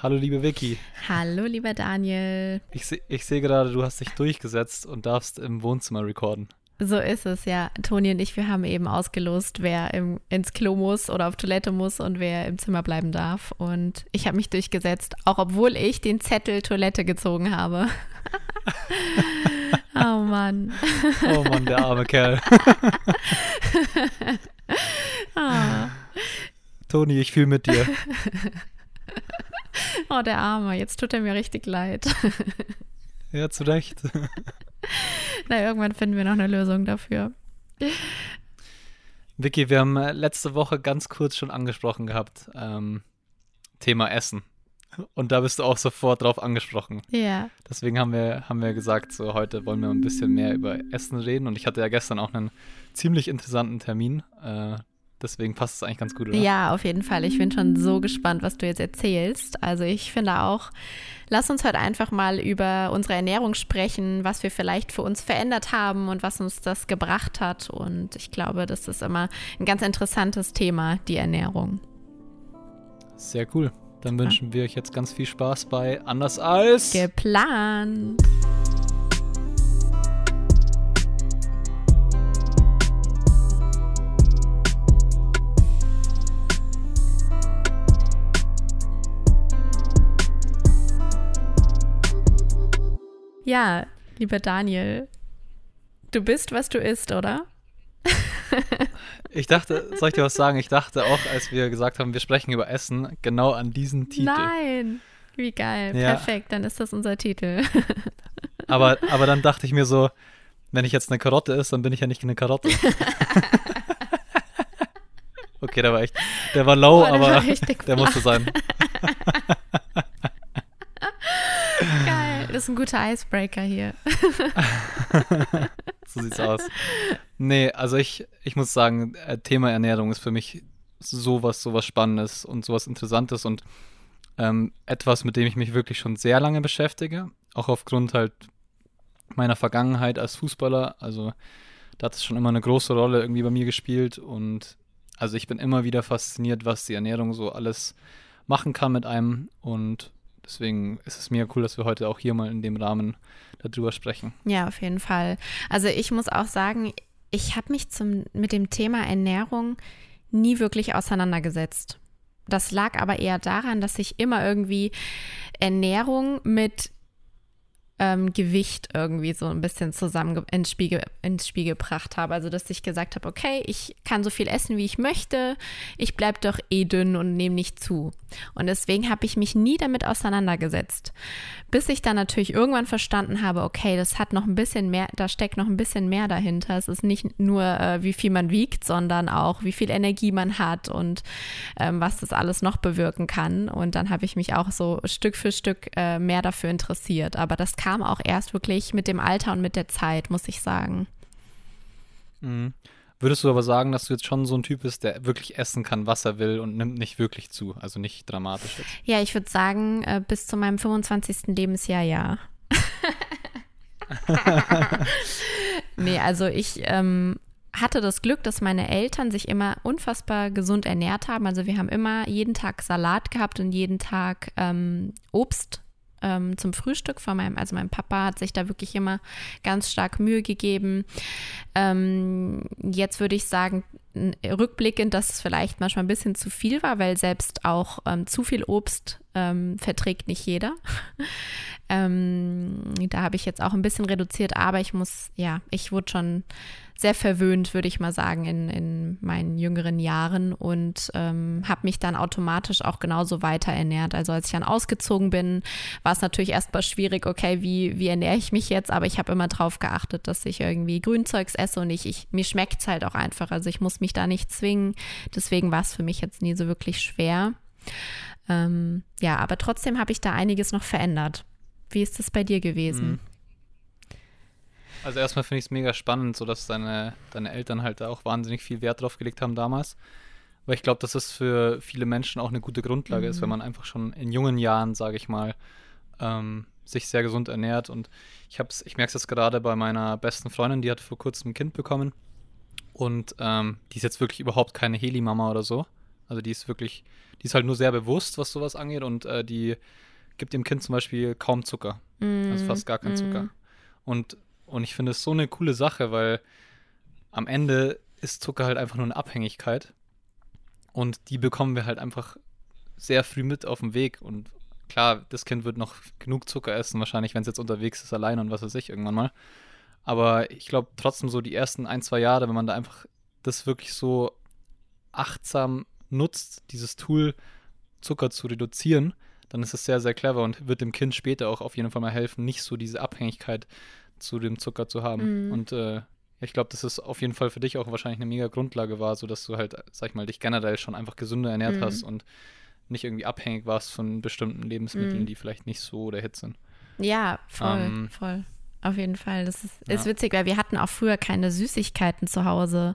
Hallo liebe Vicky. Hallo lieber Daniel. Ich, se ich sehe gerade, du hast dich durchgesetzt und darfst im Wohnzimmer recorden. So ist es, ja. Toni und ich, wir haben eben ausgelost, wer im, ins Klo muss oder auf Toilette muss und wer im Zimmer bleiben darf. Und ich habe mich durchgesetzt, auch obwohl ich den Zettel Toilette gezogen habe. oh Mann. Oh Mann, der arme Kerl. ah. Toni, ich fühle mit dir. oh, der Arme, jetzt tut er mir richtig leid. ja, zu Recht. Na, irgendwann finden wir noch eine Lösung dafür. Vicky, wir haben äh, letzte Woche ganz kurz schon angesprochen gehabt, ähm, Thema Essen. Und da bist du auch sofort drauf angesprochen. Ja. Deswegen haben wir, haben wir gesagt, so heute wollen wir ein bisschen mehr über Essen reden. Und ich hatte ja gestern auch einen ziemlich interessanten Termin. Äh, Deswegen passt es eigentlich ganz gut, oder? Ja, auf jeden Fall. Ich bin schon so gespannt, was du jetzt erzählst. Also ich finde auch, lass uns heute einfach mal über unsere Ernährung sprechen, was wir vielleicht für uns verändert haben und was uns das gebracht hat. Und ich glaube, das ist immer ein ganz interessantes Thema, die Ernährung. Sehr cool. Dann wünschen wir euch jetzt ganz viel Spaß bei Anders als geplant. Ja, lieber Daniel, du bist, was du isst, oder? ich dachte, soll ich dir was sagen? Ich dachte auch, als wir gesagt haben, wir sprechen über Essen, genau an diesen Titel. Nein, wie geil. Ja. Perfekt, dann ist das unser Titel. aber, aber dann dachte ich mir so, wenn ich jetzt eine Karotte esse, dann bin ich ja nicht eine Karotte. okay, der war echt, der war low, oh, der aber war der musste sein. Ist ein guter Icebreaker hier. so sieht's aus. Nee, also ich, ich muss sagen, äh, Thema Ernährung ist für mich sowas, sowas Spannendes und sowas Interessantes und ähm, etwas, mit dem ich mich wirklich schon sehr lange beschäftige. Auch aufgrund halt meiner Vergangenheit als Fußballer. Also da hat es schon immer eine große Rolle irgendwie bei mir gespielt und also ich bin immer wieder fasziniert, was die Ernährung so alles machen kann mit einem und Deswegen ist es mir cool, dass wir heute auch hier mal in dem Rahmen darüber sprechen. Ja, auf jeden Fall. Also ich muss auch sagen, ich habe mich zum, mit dem Thema Ernährung nie wirklich auseinandergesetzt. Das lag aber eher daran, dass ich immer irgendwie Ernährung mit ähm, Gewicht irgendwie so ein bisschen zusammen ins Spiel, ins Spiel gebracht habe. Also, dass ich gesagt habe, okay, ich kann so viel essen, wie ich möchte, ich bleibe doch eh dünn und nehme nicht zu. Und deswegen habe ich mich nie damit auseinandergesetzt. Bis ich dann natürlich irgendwann verstanden habe, okay, das hat noch ein bisschen mehr, da steckt noch ein bisschen mehr dahinter. Es ist nicht nur, äh, wie viel man wiegt, sondern auch, wie viel Energie man hat und ähm, was das alles noch bewirken kann. Und dann habe ich mich auch so Stück für Stück äh, mehr dafür interessiert. Aber das kam kam auch erst wirklich mit dem Alter und mit der Zeit, muss ich sagen. Mhm. Würdest du aber sagen, dass du jetzt schon so ein Typ bist, der wirklich essen kann, was er will und nimmt nicht wirklich zu, also nicht dramatisch jetzt? Ja, ich würde sagen, äh, bis zu meinem 25. Lebensjahr ja. nee, also ich ähm, hatte das Glück, dass meine Eltern sich immer unfassbar gesund ernährt haben. Also wir haben immer jeden Tag Salat gehabt und jeden Tag ähm, Obst ähm, zum Frühstück von meinem, also mein Papa hat sich da wirklich immer ganz stark Mühe gegeben. Ähm, jetzt würde ich sagen, rückblickend, dass es vielleicht manchmal ein bisschen zu viel war, weil selbst auch ähm, zu viel Obst ähm, verträgt nicht jeder. Ähm, da habe ich jetzt auch ein bisschen reduziert, aber ich muss, ja, ich wurde schon sehr verwöhnt, würde ich mal sagen, in, in meinen jüngeren Jahren und ähm, habe mich dann automatisch auch genauso weiter ernährt. Also als ich dann ausgezogen bin, war es natürlich erstmal schwierig, okay, wie, wie ernähre ich mich jetzt? Aber ich habe immer darauf geachtet, dass ich irgendwie Grünzeugs esse und ich, ich mir schmeckt es halt auch einfach. Also ich muss mich da nicht zwingen. Deswegen war es für mich jetzt nie so wirklich schwer. Ähm, ja, aber trotzdem habe ich da einiges noch verändert. Wie ist das bei dir gewesen? Mhm. Also erstmal finde ich es mega spannend, so dass deine, deine Eltern halt da auch wahnsinnig viel Wert drauf gelegt haben damals. Weil ich glaube, dass das für viele Menschen auch eine gute Grundlage mhm. ist, wenn man einfach schon in jungen Jahren, sage ich mal, ähm, sich sehr gesund ernährt. Und ich ich merke es jetzt gerade bei meiner besten Freundin, die hat vor kurzem ein Kind bekommen. Und ähm, die ist jetzt wirklich überhaupt keine Heli-Mama oder so. Also die ist wirklich, die ist halt nur sehr bewusst, was sowas angeht und äh, die gibt dem Kind zum Beispiel kaum Zucker. Mm. Also fast gar kein mm. Zucker. Und, und ich finde es so eine coole Sache, weil am Ende ist Zucker halt einfach nur eine Abhängigkeit. Und die bekommen wir halt einfach sehr früh mit auf dem Weg. Und klar, das Kind wird noch genug Zucker essen, wahrscheinlich, wenn es jetzt unterwegs ist, allein und was weiß ich, irgendwann mal. Aber ich glaube trotzdem so die ersten ein, zwei Jahre, wenn man da einfach das wirklich so achtsam nutzt, dieses Tool Zucker zu reduzieren, dann ist es sehr, sehr clever und wird dem Kind später auch auf jeden Fall mal helfen, nicht so diese Abhängigkeit zu dem Zucker zu haben. Mhm. Und äh, ich glaube, dass es auf jeden Fall für dich auch wahrscheinlich eine mega Grundlage war, sodass du halt, sag ich mal, dich generell schon einfach gesünder ernährt mhm. hast und nicht irgendwie abhängig warst von bestimmten Lebensmitteln, mhm. die vielleicht nicht so der Hit sind. Ja, voll, ähm, voll. Auf jeden Fall. Das ist, ja. ist witzig, weil wir hatten auch früher keine Süßigkeiten zu Hause.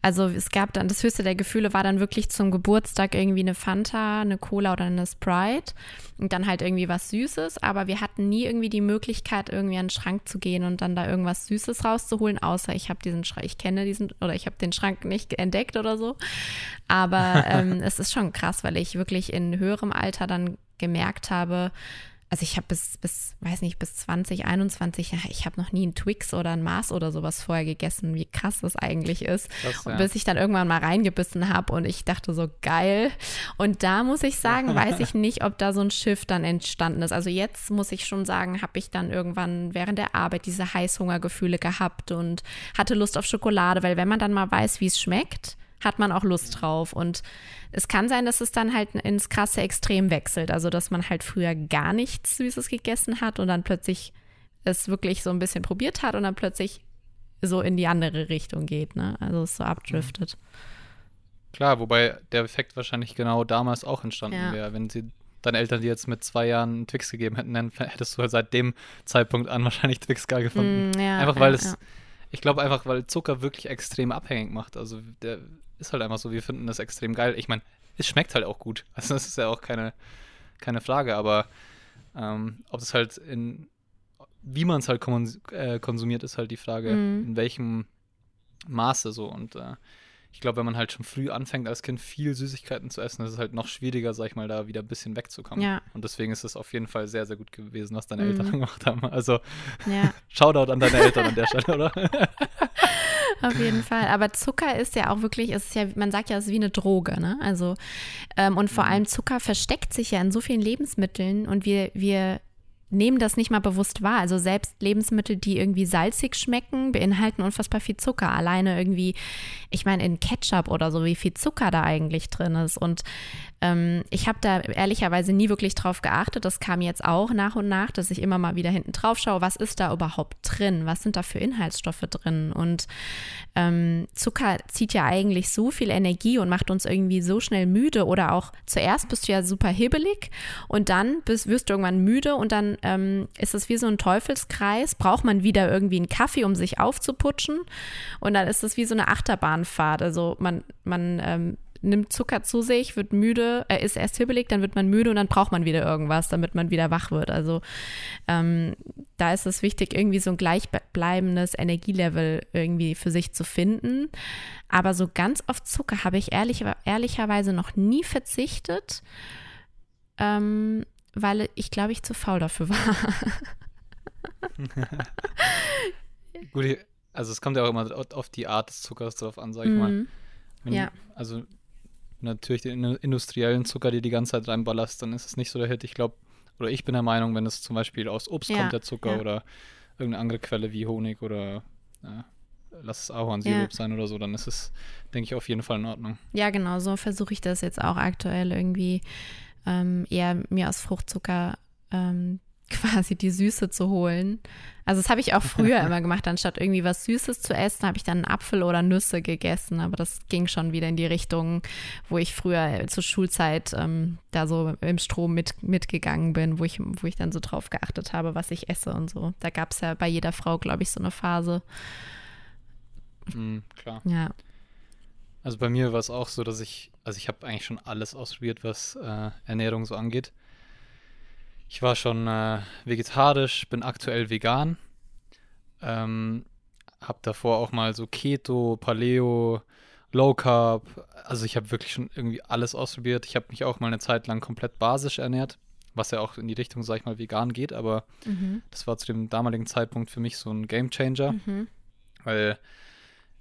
Also es gab dann, das höchste der Gefühle war dann wirklich zum Geburtstag irgendwie eine Fanta, eine Cola oder eine Sprite und dann halt irgendwie was Süßes. Aber wir hatten nie irgendwie die Möglichkeit, irgendwie an den Schrank zu gehen und dann da irgendwas Süßes rauszuholen, außer ich habe diesen Schrank, ich kenne diesen oder ich habe den Schrank nicht entdeckt oder so. Aber ähm, es ist schon krass, weil ich wirklich in höherem Alter dann gemerkt habe, also ich habe bis, bis, weiß nicht, bis 2021, ich habe noch nie einen Twix oder einen Mars oder sowas vorher gegessen, wie krass das eigentlich ist. Das, ja. Und bis ich dann irgendwann mal reingebissen habe und ich dachte so, geil. Und da muss ich sagen, weiß ich nicht, ob da so ein Schiff dann entstanden ist. Also jetzt muss ich schon sagen, habe ich dann irgendwann während der Arbeit diese Heißhungergefühle gehabt und hatte Lust auf Schokolade, weil wenn man dann mal weiß, wie es schmeckt, hat man auch Lust drauf. Und es kann sein, dass es dann halt ins krasse Extrem wechselt. Also, dass man halt früher gar nichts Süßes gegessen hat und dann plötzlich es wirklich so ein bisschen probiert hat und dann plötzlich so in die andere Richtung geht, ne? Also es so abdriftet. Klar, wobei der Effekt wahrscheinlich genau damals auch entstanden ja. wäre. Wenn sie deine Eltern dir jetzt mit zwei Jahren einen Twix gegeben hätten, dann hättest du halt seit dem Zeitpunkt an wahrscheinlich Twix geil gefunden. Mm, ja, einfach weil ja, es, ich glaube einfach, weil Zucker wirklich extrem abhängig macht. Also der ist halt einfach so, wir finden das extrem geil. Ich meine, es schmeckt halt auch gut. Also das ist ja auch keine, keine Frage, aber ähm, ob es halt in, wie man es halt äh, konsumiert, ist halt die Frage, mhm. in welchem Maße so. Und äh, ich glaube, wenn man halt schon früh anfängt, als Kind viel Süßigkeiten zu essen, ist es halt noch schwieriger, sag ich mal, da wieder ein bisschen wegzukommen. Ja. Und deswegen ist es auf jeden Fall sehr, sehr gut gewesen, was deine mhm. Eltern gemacht haben. Also, ja. Shoutout an deine Eltern an der Stelle, oder? Auf jeden Fall. Aber Zucker ist ja auch wirklich, ist ja, man sagt ja, es ist wie eine Droge, ne? Also, ähm, und vor mhm. allem Zucker versteckt sich ja in so vielen Lebensmitteln und wir, wir nehmen das nicht mal bewusst wahr. Also selbst Lebensmittel, die irgendwie salzig schmecken, beinhalten unfassbar viel Zucker. Alleine irgendwie, ich meine, in Ketchup oder so, wie viel Zucker da eigentlich drin ist. Und ähm, ich habe da ehrlicherweise nie wirklich drauf geachtet. Das kam jetzt auch nach und nach, dass ich immer mal wieder hinten drauf schaue, was ist da überhaupt drin? Was sind da für Inhaltsstoffe drin? Und ähm, Zucker zieht ja eigentlich so viel Energie und macht uns irgendwie so schnell müde. Oder auch zuerst bist du ja super hibbelig und dann bist, wirst du irgendwann müde und dann ähm, ist es wie so ein Teufelskreis. Braucht man wieder irgendwie einen Kaffee, um sich aufzuputschen? Und dann ist es wie so eine Achterbahnfahrt. Also man, man ähm, nimmt Zucker zu sich, wird müde, er ist erst hibbelig, dann wird man müde und dann braucht man wieder irgendwas, damit man wieder wach wird. Also ähm, da ist es wichtig, irgendwie so ein gleichbleibendes Energielevel irgendwie für sich zu finden. Aber so ganz auf Zucker habe ich ehrlich, ehrlicherweise noch nie verzichtet, ähm, weil ich glaube, ich zu faul dafür war. Gut, also es kommt ja auch immer auf die Art des Zuckers drauf an, sag ich mm. mal. Mhm. Wenn, ja. Also natürlich den industriellen Zucker, die die ganze Zeit reinballerst, dann ist es nicht so der Hit. Ich glaube, oder ich bin der Meinung, wenn es zum Beispiel aus Obst ja, kommt, der Zucker, ja. oder irgendeine andere Quelle wie Honig oder ja, lass es Ahornsirup ja. sein oder so, dann ist es, denke ich, auf jeden Fall in Ordnung. Ja, genau, so versuche ich das jetzt auch aktuell irgendwie ähm, eher mir aus Fruchtzucker ähm, quasi die Süße zu holen. Also das habe ich auch früher immer gemacht, anstatt irgendwie was Süßes zu essen, habe ich dann einen Apfel oder Nüsse gegessen. Aber das ging schon wieder in die Richtung, wo ich früher zur Schulzeit ähm, da so im Strom mit, mitgegangen bin, wo ich, wo ich dann so drauf geachtet habe, was ich esse und so. Da gab es ja bei jeder Frau, glaube ich, so eine Phase. Mhm, klar. Ja. Also bei mir war es auch so, dass ich, also ich habe eigentlich schon alles ausprobiert, was äh, Ernährung so angeht. Ich war schon äh, vegetarisch, bin aktuell vegan. Ähm, hab davor auch mal so Keto, Paleo Low Carb. Also ich habe wirklich schon irgendwie alles ausprobiert. Ich habe mich auch mal eine Zeit lang komplett basisch ernährt, was ja auch in die Richtung, sag ich mal, vegan geht. Aber Mhm. das war zu dem damaligen Zeitpunkt für mich so ein Game Changer, Mhm. weil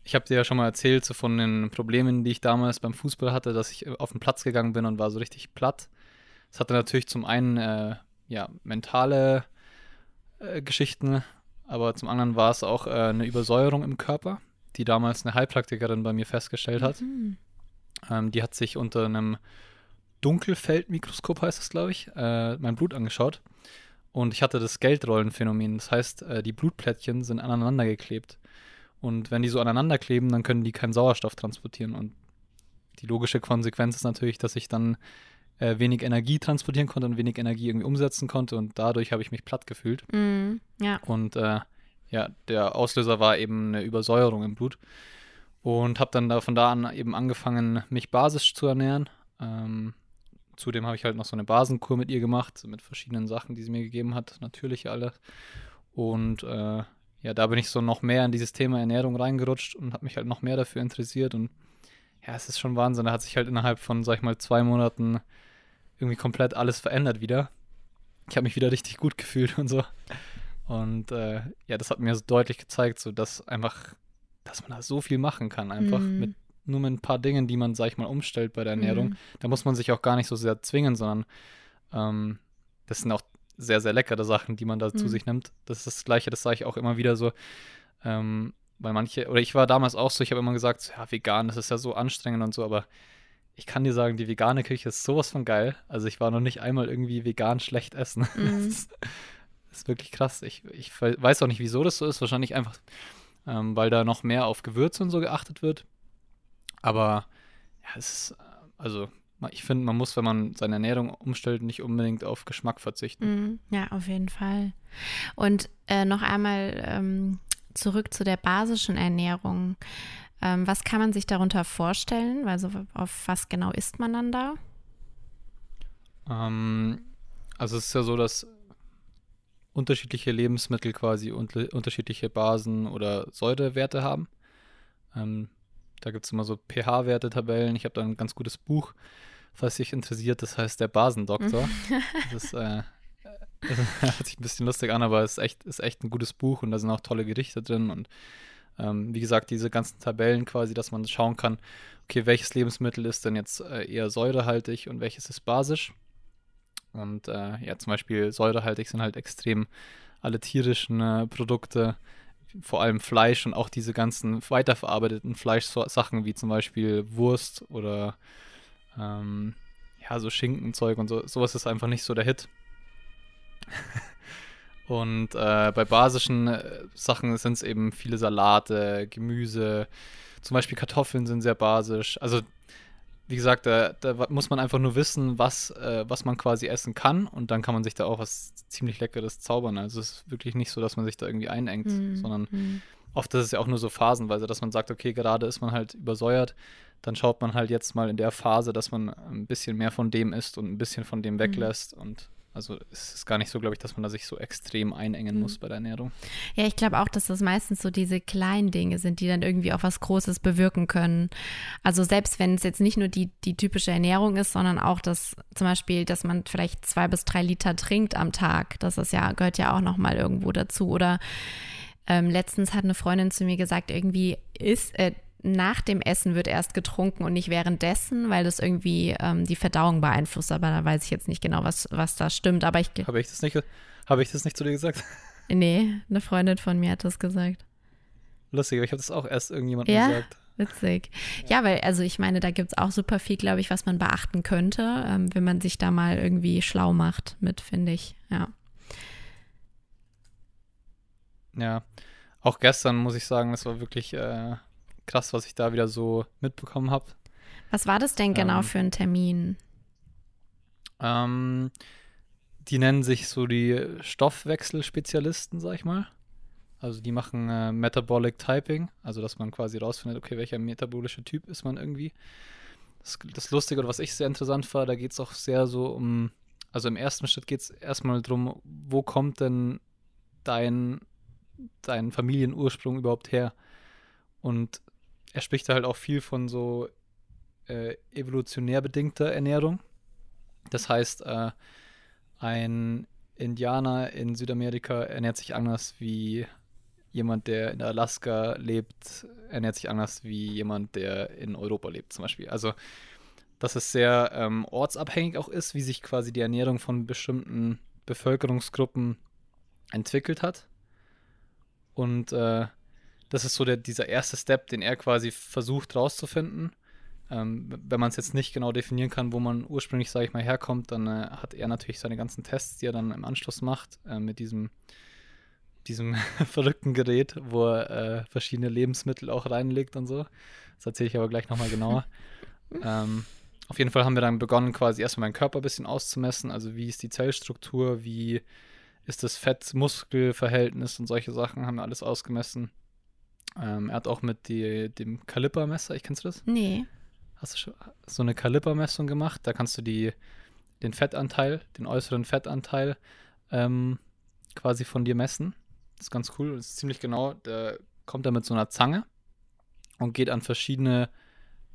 ich habe dir ja schon mal erzählt, so von den Problemen, die ich damals beim Fußball hatte, dass ich auf den Platz gegangen bin und war so richtig platt. Das hatte natürlich zum einen äh, ja, mentale äh, Geschichten, aber zum anderen war es auch äh, eine Übersäuerung im Körper, die damals eine Heilpraktikerin bei mir festgestellt hat. Mhm. Ähm, die hat sich unter einem Dunkelfeldmikroskop, heißt es, glaube ich, äh, mein Blut angeschaut. Und ich hatte das Geldrollenphänomen. Das heißt, äh, die Blutplättchen sind aneinander geklebt. Und wenn die so aneinander kleben, dann können die keinen Sauerstoff transportieren. Und die logische Konsequenz ist natürlich, dass ich dann äh, wenig Energie transportieren konnte und wenig Energie irgendwie umsetzen konnte. Und dadurch habe ich mich platt gefühlt. Mhm. Ja. Und äh, ja, der Auslöser war eben eine Übersäuerung im Blut. Und habe dann da von da an eben angefangen, mich basisch zu ernähren. Ähm, zudem habe ich halt noch so eine Basenkur mit ihr gemacht, mit verschiedenen Sachen, die sie mir gegeben hat, natürlich alle. Und äh, ja, da bin ich so noch mehr in dieses Thema Ernährung reingerutscht und habe mich halt noch mehr dafür interessiert. Und ja, es ist schon Wahnsinn. Da hat sich halt innerhalb von, sag ich mal, zwei Monaten irgendwie komplett alles verändert wieder. Ich habe mich wieder richtig gut gefühlt und so. Und äh, ja, das hat mir so deutlich gezeigt, so dass einfach, dass man da so viel machen kann, einfach Mhm. mit nur mit ein paar Dingen, die man, sag ich mal, umstellt bei der Ernährung. Mhm. Da muss man sich auch gar nicht so sehr zwingen, sondern ähm, das sind auch sehr, sehr leckere Sachen, die man da zu Mhm. sich nimmt. Das ist das Gleiche, das sage ich auch immer wieder so. Ähm, weil manche, oder ich war damals auch so, ich habe immer gesagt, ja, vegan, das ist ja so anstrengend und so, aber ich kann dir sagen, die vegane Küche ist sowas von geil. Also ich war noch nicht einmal irgendwie vegan schlecht essen. Mhm. Das, ist, das ist wirklich krass. Ich, ich weiß auch nicht, wieso das so ist. Wahrscheinlich einfach, ähm, weil da noch mehr auf Gewürze und so geachtet wird. Aber ja, es ist, äh, also ich finde, man muss, wenn man seine Ernährung umstellt, nicht unbedingt auf Geschmack verzichten. Mhm. Ja, auf jeden Fall. Und äh, noch einmal ähm, zurück zu der basischen Ernährung. Ähm, was kann man sich darunter vorstellen? Also auf was genau isst man dann da? Ähm, also es ist ja so, dass unterschiedliche Lebensmittel quasi unter, unterschiedliche Basen oder Säurewerte haben. Ähm, da gibt es immer so pH-Werte, Tabellen. Ich habe da ein ganz gutes Buch, falls dich interessiert. Das heißt der Basendoktor. das ist, äh, das hört sich ein bisschen lustig an, aber es ist echt, ist echt ein gutes Buch und da sind auch tolle Gerichte drin und ähm, wie gesagt, diese ganzen Tabellen quasi, dass man schauen kann, okay, welches Lebensmittel ist denn jetzt äh, eher säurehaltig und welches ist basisch. Und äh, ja, zum Beispiel säurehaltig sind halt extrem alle tierischen äh, Produkte, vor allem Fleisch und auch diese ganzen weiterverarbeiteten Fleischsachen wie zum Beispiel Wurst oder ähm, ja, so Schinkenzeug und so. Sowas ist einfach nicht so der Hit. und äh, bei basischen äh, Sachen sind es eben viele Salate, Gemüse, zum Beispiel Kartoffeln sind sehr basisch. Also wie gesagt, da, da muss man einfach nur wissen, was, äh, was man quasi essen kann und dann kann man sich da auch was ziemlich Leckeres zaubern. Also es ist wirklich nicht so, dass man sich da irgendwie einengt, Mhm. sondern Mhm. oft ist es ja auch nur so phasenweise, dass man sagt, okay, gerade ist man halt übersäuert, dann schaut man halt jetzt mal in der Phase, dass man ein bisschen mehr von dem isst und ein bisschen von dem weglässt und also es ist gar nicht so, glaube ich, dass man da sich so extrem einengen Mhm. muss bei der Ernährung. Ja, ich glaube auch, dass das meistens so diese kleinen Dinge sind, die dann irgendwie auch was Großes bewirken können. Also selbst wenn es jetzt nicht nur die, die typische Ernährung ist, sondern auch das zum Beispiel, dass man vielleicht zwei bis drei Liter trinkt am Tag. Das ist ja, gehört ja auch nochmal irgendwo dazu. Oder ähm, letztens hat eine Freundin zu mir gesagt, irgendwie ist, äh, nach dem Essen wird erst getrunken und nicht währenddessen, weil das irgendwie ähm, die Verdauung beeinflusst. Aber da weiß ich jetzt nicht genau, was, was da stimmt. Aber ich, Habe ich das nicht, habe ich das nicht zu dir gesagt? nee, eine Freundin von mir hat das gesagt. Lustig, aber ich habe das auch erst irgendjemandem Ja? gesagt. Witzig. Ja, weil, also ich meine, da gibt es auch super viel, glaube ich, was man beachten könnte, ähm, wenn man sich da mal irgendwie schlau macht mit, finde ich. Ja. Ja, auch gestern muss ich sagen, das war wirklich äh, krass, was ich da wieder so mitbekommen habe. Was war das denn genau Ähm. für ein Termin? Ähm, die nennen sich so die Stoffwechselspezialisten, sag ich mal. Also die machen äh, Metabolic Typing, also dass man quasi rausfindet, okay, welcher metabolische Typ ist man irgendwie. Das, das Lustige oder was ich sehr interessant war, da geht es auch sehr so um, also im ersten Schritt geht es erstmal darum, wo kommt denn dein, dein Familienursprung überhaupt her? Und er spricht da halt auch viel von so äh, evolutionär bedingter Ernährung. Das heißt, äh, ein Indianer in Südamerika ernährt sich anders wie jemand, der in Alaska lebt, ernährt sich anders wie jemand, der in Europa lebt, zum Beispiel. Also, dass es sehr ähm, ortsabhängig auch ist, wie sich quasi die Ernährung von bestimmten Bevölkerungsgruppen entwickelt hat. Und äh, das ist so der, dieser erste Step, den er quasi versucht rauszufinden. Ähm, wenn man es jetzt nicht genau definieren kann, wo man ursprünglich, sage ich mal, herkommt, dann äh, hat er natürlich seine ganzen Tests, die er dann im Anschluss macht, äh, mit diesem, diesem verrückten Gerät, wo er äh, verschiedene Lebensmittel auch reinlegt und so. Das erzähle ich aber gleich nochmal genauer. ähm, auf jeden Fall haben wir dann begonnen, quasi erstmal meinen Körper ein bisschen auszumessen. Also wie ist die Zellstruktur, wie ist das Fett-Muskel-Verhältnis und solche Sachen haben wir alles ausgemessen. Ähm, er hat auch mit die, dem Kalipermesser, ich kennst du das? Nee. Hast du schon so eine Kalipermessung gemacht? Da kannst du die, den Fettanteil, den äußeren Fettanteil ähm, quasi von dir messen. Das ist ganz cool. Das ist ziemlich genau. Der kommt da mit so einer Zange und geht an verschiedene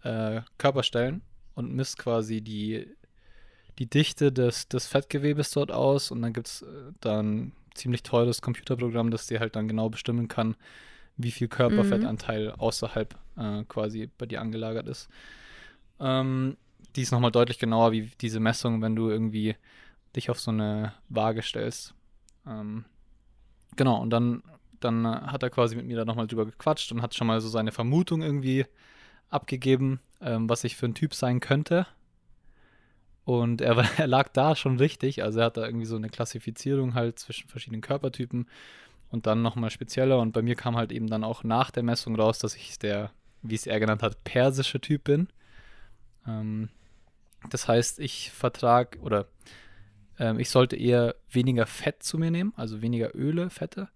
äh, Körperstellen und misst quasi die, die Dichte des, des Fettgewebes dort aus. Und dann gibt es äh, dann ziemlich teures Computerprogramm, das dir halt dann genau bestimmen kann, wie viel Körperfettanteil mhm. außerhalb äh, quasi bei dir angelagert ist. Ähm, die ist nochmal deutlich genauer wie diese Messung, wenn du irgendwie dich auf so eine Waage stellst. Ähm, genau, und dann, dann hat er quasi mit mir da nochmal drüber gequatscht und hat schon mal so seine Vermutung irgendwie abgegeben, ähm, was ich für ein Typ sein könnte. Und er, er, lag da schon richtig. Also er hat da irgendwie so eine Klassifizierung halt zwischen verschiedenen Körpertypen und dann nochmal spezieller. Und bei mir kam halt eben dann auch nach der Messung raus, dass ich der, wie es er genannt hat, persische Typ bin. Ähm, das heißt, ich vertrag oder ähm, ich sollte eher weniger Fett zu mir nehmen, also weniger Öle, Fette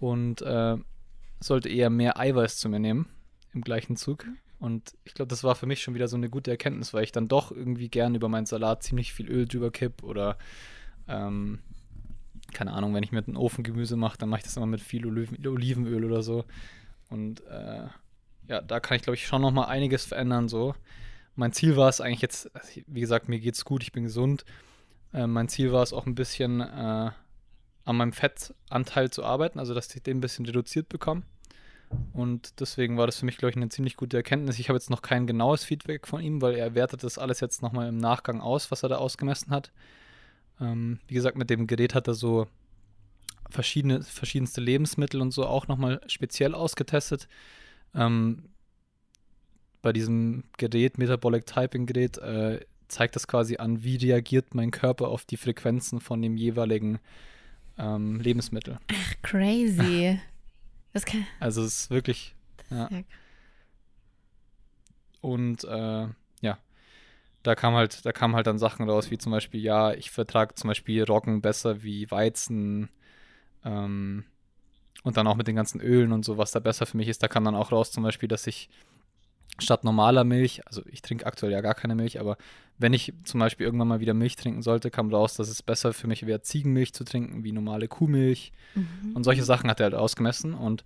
und äh, sollte eher mehr Eiweiß zu mir nehmen im gleichen Zug. Und ich glaube, das war für mich schon wieder so eine gute Erkenntnis, weil ich dann doch irgendwie gern über meinen Salat ziemlich viel Öl drüber kipp oder ähm, keine Ahnung, wenn ich mit einem Ofengemüse mache, dann mache ich das immer mit viel Oliven, Olivenöl oder so. Und äh, ja, da kann ich, glaube ich, schon noch mal einiges verändern. So. Mein Ziel war es eigentlich jetzt, also wie gesagt, mir geht's gut, ich bin gesund. Äh, mein Ziel war es auch ein bisschen äh, an meinem Fettanteil zu arbeiten, also dass ich den ein bisschen reduziert bekomme. Und deswegen war das für mich, glaube ich, eine ziemlich gute Erkenntnis. Ich habe jetzt noch kein genaues Feedback von ihm, weil er wertet das alles jetzt nochmal im Nachgang aus, was er da ausgemessen hat. Ähm, wie gesagt, mit dem Gerät hat er so verschiedene, verschiedenste Lebensmittel und so auch nochmal speziell ausgetestet. Ähm, bei diesem Gerät, Metabolic Typing Gerät, äh, zeigt das quasi an, wie reagiert mein Körper auf die Frequenzen von dem jeweiligen ähm, Lebensmittel. Ach, crazy. Das kann also es ist wirklich. Ja. Und äh, da kam halt, da kamen halt dann Sachen raus, wie zum Beispiel, ja, ich vertrage zum Beispiel Roggen besser wie Weizen. Ähm, und dann auch mit den ganzen Ölen und so, was da besser für mich ist. Da kam dann auch raus, zum Beispiel, dass ich statt normaler Milch, also ich trinke aktuell ja gar keine Milch, aber wenn ich zum Beispiel irgendwann mal wieder Milch trinken sollte, kam raus, dass es besser für mich wäre, Ziegenmilch zu trinken, wie normale Kuhmilch. Mhm. Und solche Sachen hat er halt ausgemessen. Und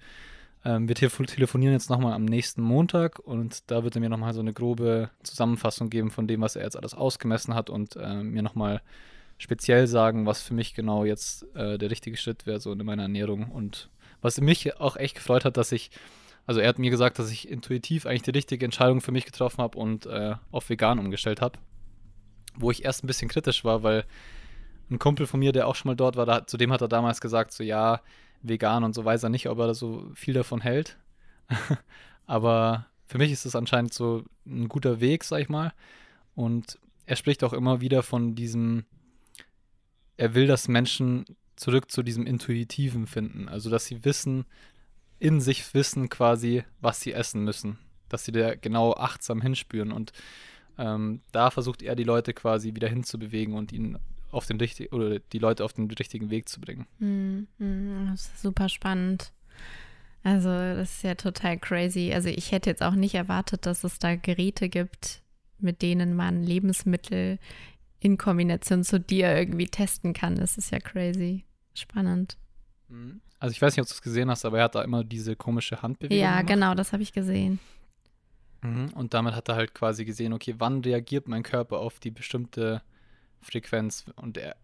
ähm, wir telefonieren jetzt nochmal am nächsten Montag und da wird er mir nochmal so eine grobe Zusammenfassung geben von dem, was er jetzt alles ausgemessen hat und äh, mir nochmal speziell sagen, was für mich genau jetzt äh, der richtige Schritt wäre, so in meiner Ernährung. Und was mich auch echt gefreut hat, dass ich also er hat mir gesagt, dass ich intuitiv eigentlich die richtige Entscheidung für mich getroffen habe und äh, auf vegan umgestellt habe. Wo ich erst ein bisschen kritisch war, weil ein Kumpel von mir, der auch schon mal dort war, da, zu dem hat er damals gesagt, so ja, vegan und so weiß er nicht, ob er so viel davon hält. Aber für mich ist es anscheinend so ein guter Weg, sag ich mal. Und er spricht auch immer wieder von diesem, er will, dass Menschen zurück zu diesem Intuitiven finden. Also, dass sie wissen, in sich wissen quasi, was sie essen müssen. Dass sie da genau achtsam hinspüren. Und ähm, da versucht er die Leute quasi wieder hinzubewegen und ihnen auf den richtigen oder die Leute auf den richtigen Weg zu bringen. Mm, das ist super spannend. Also, das ist ja total crazy. Also, ich hätte jetzt auch nicht erwartet, dass es da Geräte gibt, mit denen man Lebensmittel in Kombination zu dir irgendwie testen kann. Das ist ja crazy. Spannend. Mhm. Also ich weiß nicht, ob du es gesehen hast, aber er hat da immer diese komische Handbewegung. Ja, gemacht. genau, das habe ich gesehen. Mhm. Und damit hat er halt quasi gesehen, okay, wann reagiert mein Körper auf die bestimmte Frequenz? Und er,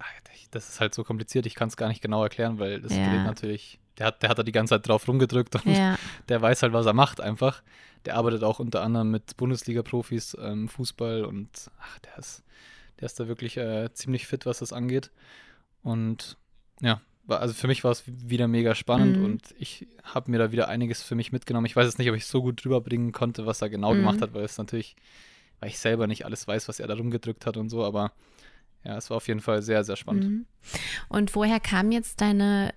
das ist halt so kompliziert, ich kann es gar nicht genau erklären, weil das Ja. Gerät natürlich, der hat, der hat da die ganze Zeit drauf rumgedrückt und Ja. der weiß halt, was er macht einfach. Der arbeitet auch unter anderem mit Bundesliga-Profis, ähm, Fußball und ach, der ist, der ist da wirklich äh, ziemlich fit, was das angeht. Und ja, also für mich war es wieder mega spannend Mhm. und ich habe mir da wieder einiges für mich mitgenommen. Ich weiß jetzt nicht, ob ich so gut drüber bringen konnte, was er genau Mhm. gemacht hat, weil es natürlich, weil ich selber nicht alles weiß, was er da rumgedrückt hat und so, aber ja, es war auf jeden Fall sehr, sehr spannend. Mhm. Und woher kam jetzt deine,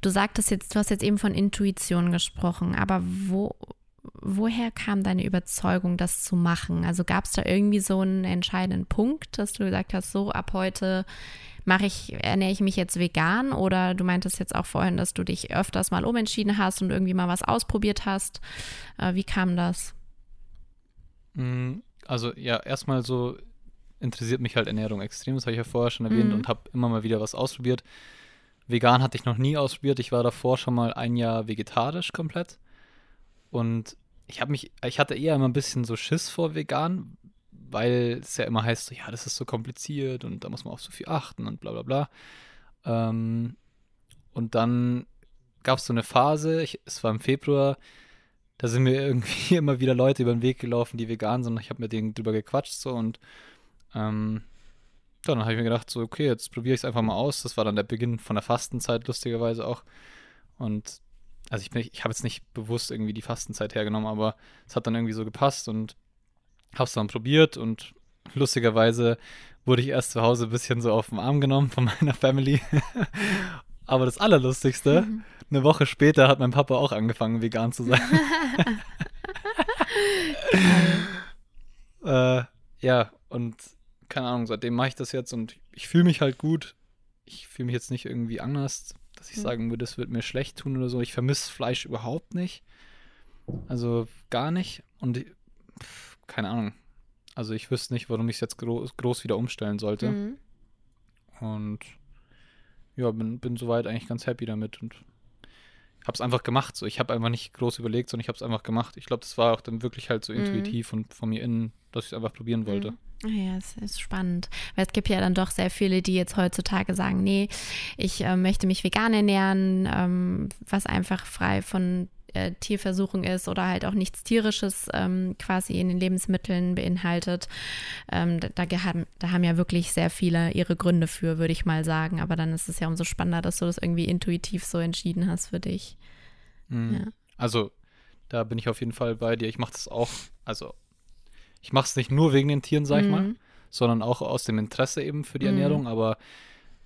du sagtest jetzt, du hast jetzt eben von Intuition gesprochen, aber wo, woher kam deine Überzeugung, das zu machen? Also gab es da irgendwie so einen entscheidenden Punkt, dass du gesagt hast, so ab heute mache ich, ernähre ich mich jetzt vegan oder du meintest jetzt auch vorhin, dass du dich öfters mal umentschieden hast und irgendwie mal was ausprobiert hast. Äh, wie kam das? Mm, Also ja, erstmal so interessiert mich halt Ernährung extrem, das habe ich ja vorher schon erwähnt Mhm. und habe immer mal wieder was ausprobiert. Vegan hatte ich noch nie ausprobiert. Ich war davor schon mal ein Jahr vegetarisch komplett. Und ich habe mich, ich hatte eher immer ein bisschen so Schiss vor vegan, weil es ja immer heißt, so, ja, das ist so kompliziert und da muss man auf so viel achten und bla bla bla. Ähm, und dann gab es so eine Phase, ich, es war im Februar, da sind mir irgendwie immer wieder Leute über den Weg gelaufen, die vegan sind. und Ich habe mit denen drüber gequatscht so und ähm, ja, dann habe ich mir gedacht, so, okay, jetzt probiere ich es einfach mal aus. Das war dann der Beginn von der Fastenzeit, lustigerweise auch. Und also ich, bin- ich habe jetzt nicht bewusst irgendwie die Fastenzeit hergenommen, aber es hat dann irgendwie so gepasst und habe es dann probiert und lustigerweise wurde ich erst zu Hause ein bisschen so auf den Arm genommen von meiner Family. aber das Allerlustigste, Mhm. eine Woche später hat mein Papa auch angefangen, vegan zu sein. äh, ja, und keine Ahnung, seitdem mache ich das jetzt und ich fühle mich halt gut. Ich fühle mich jetzt nicht irgendwie anders, dass ich Mhm. sagen würde, es wird mir schlecht tun oder so. Ich vermisse Fleisch überhaupt nicht. Also gar nicht. Und pff, keine Ahnung. Also ich wüsste nicht, warum ich es jetzt groß, groß wieder umstellen sollte. Mhm. Und ja, bin, bin soweit eigentlich ganz happy damit und habe es einfach gemacht. So, ich habe einfach nicht groß überlegt, sondern ich habe es einfach gemacht. Ich glaube, das war auch dann wirklich halt so Mhm. intuitiv und von mir innen, dass ich es einfach probieren wollte. Ah Ja, es ist spannend. Weil es gibt ja dann doch sehr viele, die jetzt heutzutage sagen, nee, ich äh, möchte mich vegan ernähren, ähm, was einfach frei von äh, Tierversuchung ist oder halt auch nichts Tierisches ähm, quasi in den Lebensmitteln beinhaltet. Ähm, da, da, haben, da haben ja wirklich sehr viele ihre Gründe für, würde ich mal sagen. Aber dann ist es ja umso spannender, dass du das irgendwie intuitiv so entschieden hast für dich. Mhm. Ja. Also, da bin ich auf jeden Fall bei dir. Ich mache das auch, also ich mache es nicht nur wegen den Tieren, sag ich mal, Mhm. sondern auch aus dem Interesse eben für die Mhm. Ernährung. Aber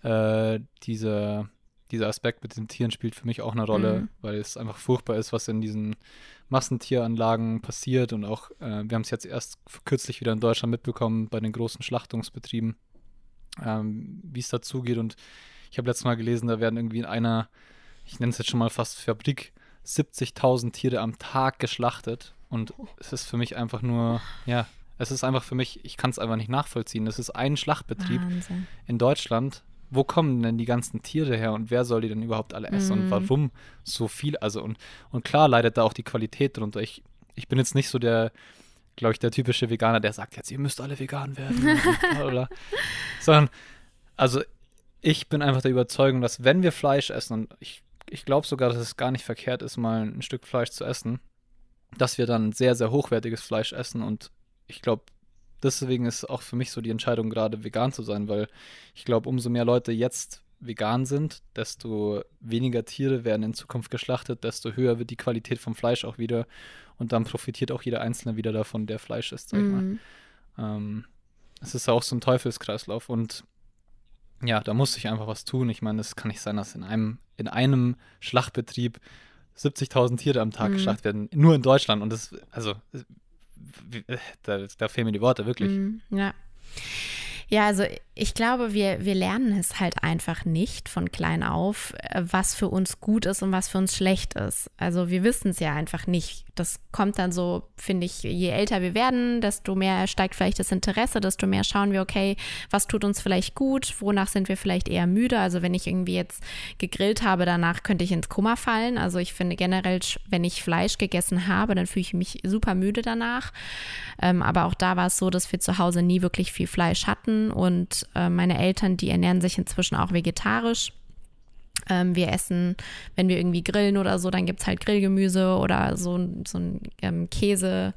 äh, diese, dieser Aspekt mit den Tieren spielt für mich auch eine Rolle, Mhm. weil es einfach furchtbar ist, was in diesen Massentieranlagen passiert. Und auch, äh, wir haben es jetzt erst kürzlich wieder in Deutschland mitbekommen bei den großen Schlachtungsbetrieben, ähm, wie es dazugeht. Und ich habe letztes Mal gelesen, da werden irgendwie in einer, ich nenne es jetzt schon mal fast Fabrik, 70.000 Tiere am Tag geschlachtet. Und es ist für mich einfach nur, ja, es ist einfach für mich, ich kann es einfach nicht nachvollziehen. Es ist ein Schlachtbetrieb Wahnsinn. in Deutschland. Wo kommen denn die ganzen Tiere her und wer soll die denn überhaupt alle essen und Mhm. warum so viel? Also und, und klar leidet da auch die Qualität drunter. Ich, ich bin jetzt nicht so der, glaube ich, der typische Veganer, der sagt jetzt, ihr müsst alle vegan werden. und. Sondern, also ich bin einfach der Überzeugung, dass wenn wir Fleisch essen, und ich, ich glaube sogar, dass es gar nicht verkehrt ist, mal ein Stück Fleisch zu essen, dass wir dann sehr, sehr hochwertiges Fleisch essen und ich glaube, deswegen ist auch für mich so die Entscheidung gerade vegan zu sein, weil ich glaube, umso mehr Leute jetzt vegan sind, desto weniger Tiere werden in Zukunft geschlachtet, desto höher wird die Qualität vom Fleisch auch wieder und dann profitiert auch jeder Einzelne wieder davon, der Fleisch isst, sag ich mal. Mhm. Ähm, es ist auch so ein Teufelskreislauf und ja, da muss ich einfach was tun. Ich meine, es kann nicht sein, dass in einem, in einem Schlachtbetrieb 70.000 Tiere am Tag Mhm. geschlachtet werden, nur in Deutschland. Und das, also, wie- da, da fehlen mir die Worte, wirklich. Mhm, ja. Ja, also ich glaube, wir, wir lernen es halt einfach nicht von klein auf, äh, was für uns gut ist und was für uns schlecht ist. Also wir wissen es ja einfach nicht. Das kommt dann so, finde ich, je älter wir werden, desto mehr steigt vielleicht das Interesse, desto mehr schauen wir, okay, was tut uns vielleicht gut, wonach sind wir vielleicht eher müde. Also wenn ich irgendwie jetzt gegrillt habe, danach könnte ich ins Kummer fallen. Also ich finde generell, wenn ich Fleisch gegessen habe, dann fühle ich mich super müde danach. Ähm, aber auch da war es so, dass wir zu Hause nie wirklich viel Fleisch hatten und äh, meine Eltern, die ernähren sich inzwischen auch vegetarisch. Ähm, wir essen, wenn wir irgendwie grillen oder so, dann gibt es halt Grillgemüse oder so, so ein ähm, Käse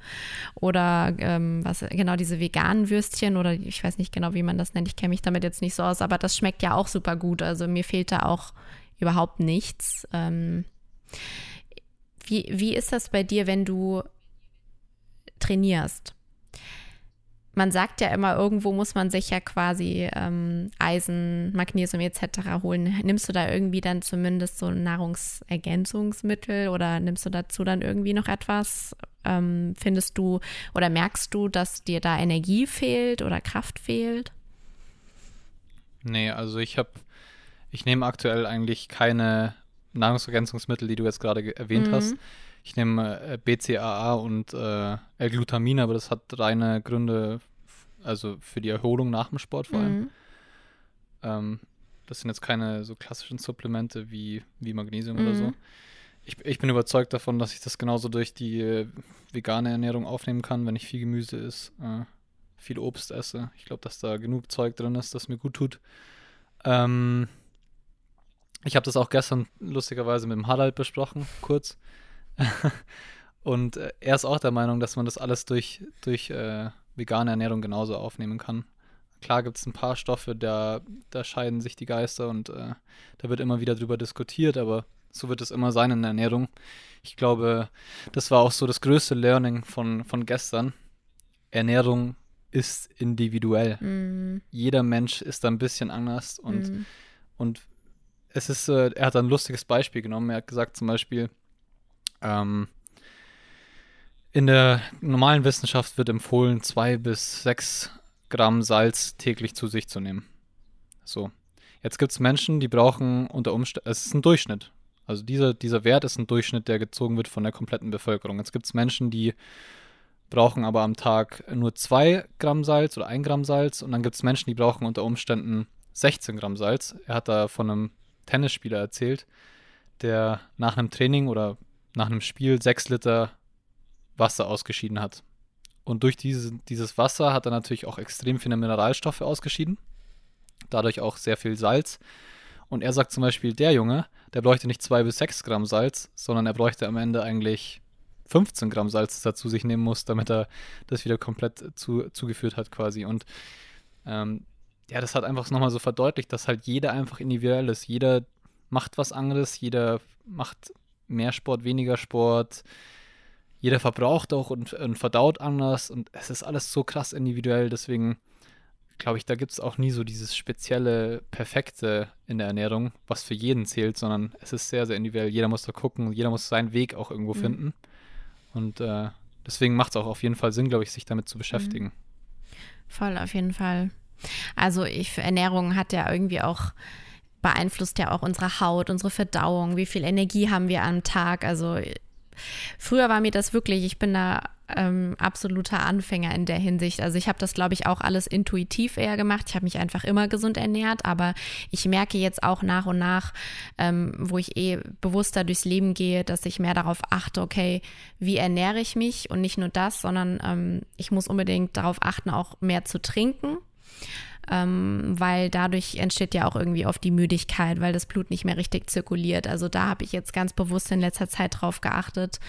oder ähm, was, genau diese veganen Würstchen oder ich weiß nicht genau, wie man das nennt. Ich kenne mich damit jetzt nicht so aus, aber das schmeckt ja auch super gut. Also mir fehlt da auch überhaupt nichts. Ähm, wie, wie ist das bei dir, wenn du trainierst? Man sagt ja immer, irgendwo muss man sich ja quasi ähm, Eisen, Magnesium etc. holen. Nimmst du da irgendwie dann zumindest so ein Nahrungsergänzungsmittel oder nimmst du dazu dann irgendwie noch etwas? Ähm, findest du oder merkst du, dass dir da Energie fehlt oder Kraft fehlt? Nee, also ich habe, ich nehme aktuell eigentlich keine Nahrungsergänzungsmittel, die du jetzt gerade erwähnt mhm. hast. Ich nehme äh, BCAA und äh, L-Glutamin, aber das hat reine Gründe, also für die Erholung nach dem Sport vor allem. Mhm. Ähm, das sind jetzt keine so klassischen Supplemente wie, wie Magnesium mhm. oder so. Mhm. Ich, ich bin überzeugt davon, dass ich das genauso durch die äh, vegane Ernährung aufnehmen kann, wenn ich viel Gemüse esse, äh, viel Obst esse. Ich glaube, dass da genug Zeug drin ist, das mir gut tut. Ähm, ich habe das auch gestern lustigerweise mit dem Harald besprochen, kurz. und äh, er ist auch der Meinung, dass man das alles durch, durch äh, vegane Ernährung genauso aufnehmen kann. Klar gibt es ein paar Stoffe, da, da scheiden sich die Geister und äh, da wird immer wieder drüber diskutiert, aber so wird es immer sein in der Ernährung. Ich glaube, das war auch so das größte Learning von, von gestern. Ernährung ist individuell. Mm. Jeder Mensch ist da ein bisschen anders und, mm. und es ist, äh, er hat ein lustiges Beispiel genommen. Er hat gesagt zum Beispiel, ähm, in der normalen Wissenschaft wird empfohlen, zwei bis sechs Gramm Salz täglich zu sich zu nehmen. So. Jetzt gibt es Menschen, die brauchen unter Umständen, es ist ein Durchschnitt. Also dieser, dieser Wert ist ein Durchschnitt, der gezogen wird von der kompletten Bevölkerung. Jetzt gibt es Menschen, die brauchen aber am Tag nur zwei Gramm Salz oder ein Gramm Salz und dann gibt es Menschen, die brauchen unter Umständen 16 Gramm Salz. Er hat da von einem Tennisspieler erzählt, der nach einem Training oder nach einem Spiel sechs Liter Wasser ausgeschieden hat. Und durch diese, dieses Wasser hat er natürlich auch extrem viele Mineralstoffe ausgeschieden, dadurch auch sehr viel Salz. Und er sagt zum Beispiel, der Junge, der bräuchte nicht zwei bis sechs Gramm Salz, sondern er bräuchte am Ende eigentlich 15 Gramm Salz, das er zu sich nehmen muss, damit er das wieder komplett zu, zugeführt hat quasi. Und ähm, ja, das hat einfach nochmal so verdeutlicht, dass halt jeder einfach individuell ist. Jeder macht was anderes, jeder macht mehr Sport, weniger Sport. Jeder verbraucht auch und, und verdaut anders und es ist alles so krass individuell. Deswegen glaube ich, da gibt es auch nie so dieses spezielle Perfekte in der Ernährung, was für jeden zählt, sondern es ist sehr, sehr individuell. Jeder muss da gucken, jeder muss seinen Weg auch irgendwo mhm. finden. Und äh, deswegen macht es auch auf jeden Fall Sinn, glaube ich, sich damit zu beschäftigen. Mhm. Voll, auf jeden Fall. Also ich, Ernährung hat ja irgendwie auch beeinflusst ja auch unsere Haut, unsere Verdauung, wie viel Energie haben wir am Tag. Also früher war mir das wirklich, ich bin da ähm, absoluter Anfänger in der Hinsicht. Also ich habe das, glaube ich, auch alles intuitiv eher gemacht. Ich habe mich einfach immer gesund ernährt, aber ich merke jetzt auch nach und nach, ähm, wo ich eh bewusster durchs Leben gehe, dass ich mehr darauf achte, okay, wie ernähre ich mich und nicht nur das, sondern ähm, ich muss unbedingt darauf achten, auch mehr zu trinken ähm, weil dadurch entsteht ja auch irgendwie oft die Müdigkeit, weil das Blut nicht mehr richtig zirkuliert. Also da habe ich jetzt ganz bewusst in letzter Zeit drauf geachtet.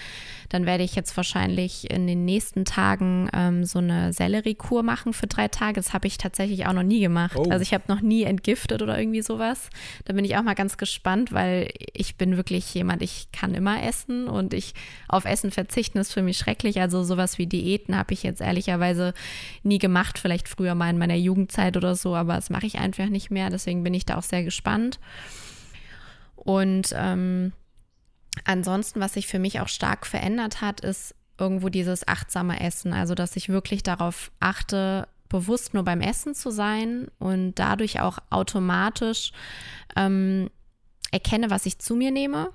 Dann werde ich jetzt wahrscheinlich in den nächsten Tagen ähm, so eine Selleriekur machen für drei Tage. Das habe ich tatsächlich auch noch nie gemacht. Oh. Also ich habe noch nie entgiftet oder irgendwie sowas. Da bin ich auch mal ganz gespannt, weil ich bin wirklich jemand, ich kann immer essen und ich auf Essen verzichten ist für mich schrecklich. Also sowas wie Diäten habe ich jetzt ehrlicherweise nie gemacht. Vielleicht früher mal in meiner Jugendzeit oder oder so, aber das mache ich einfach nicht mehr. Deswegen bin ich da auch sehr gespannt. Und ähm, ansonsten, was sich für mich auch stark verändert hat, ist irgendwo dieses achtsame Essen. Also, dass ich wirklich darauf achte, bewusst nur beim Essen zu sein und dadurch auch automatisch ähm, erkenne, was ich zu mir nehme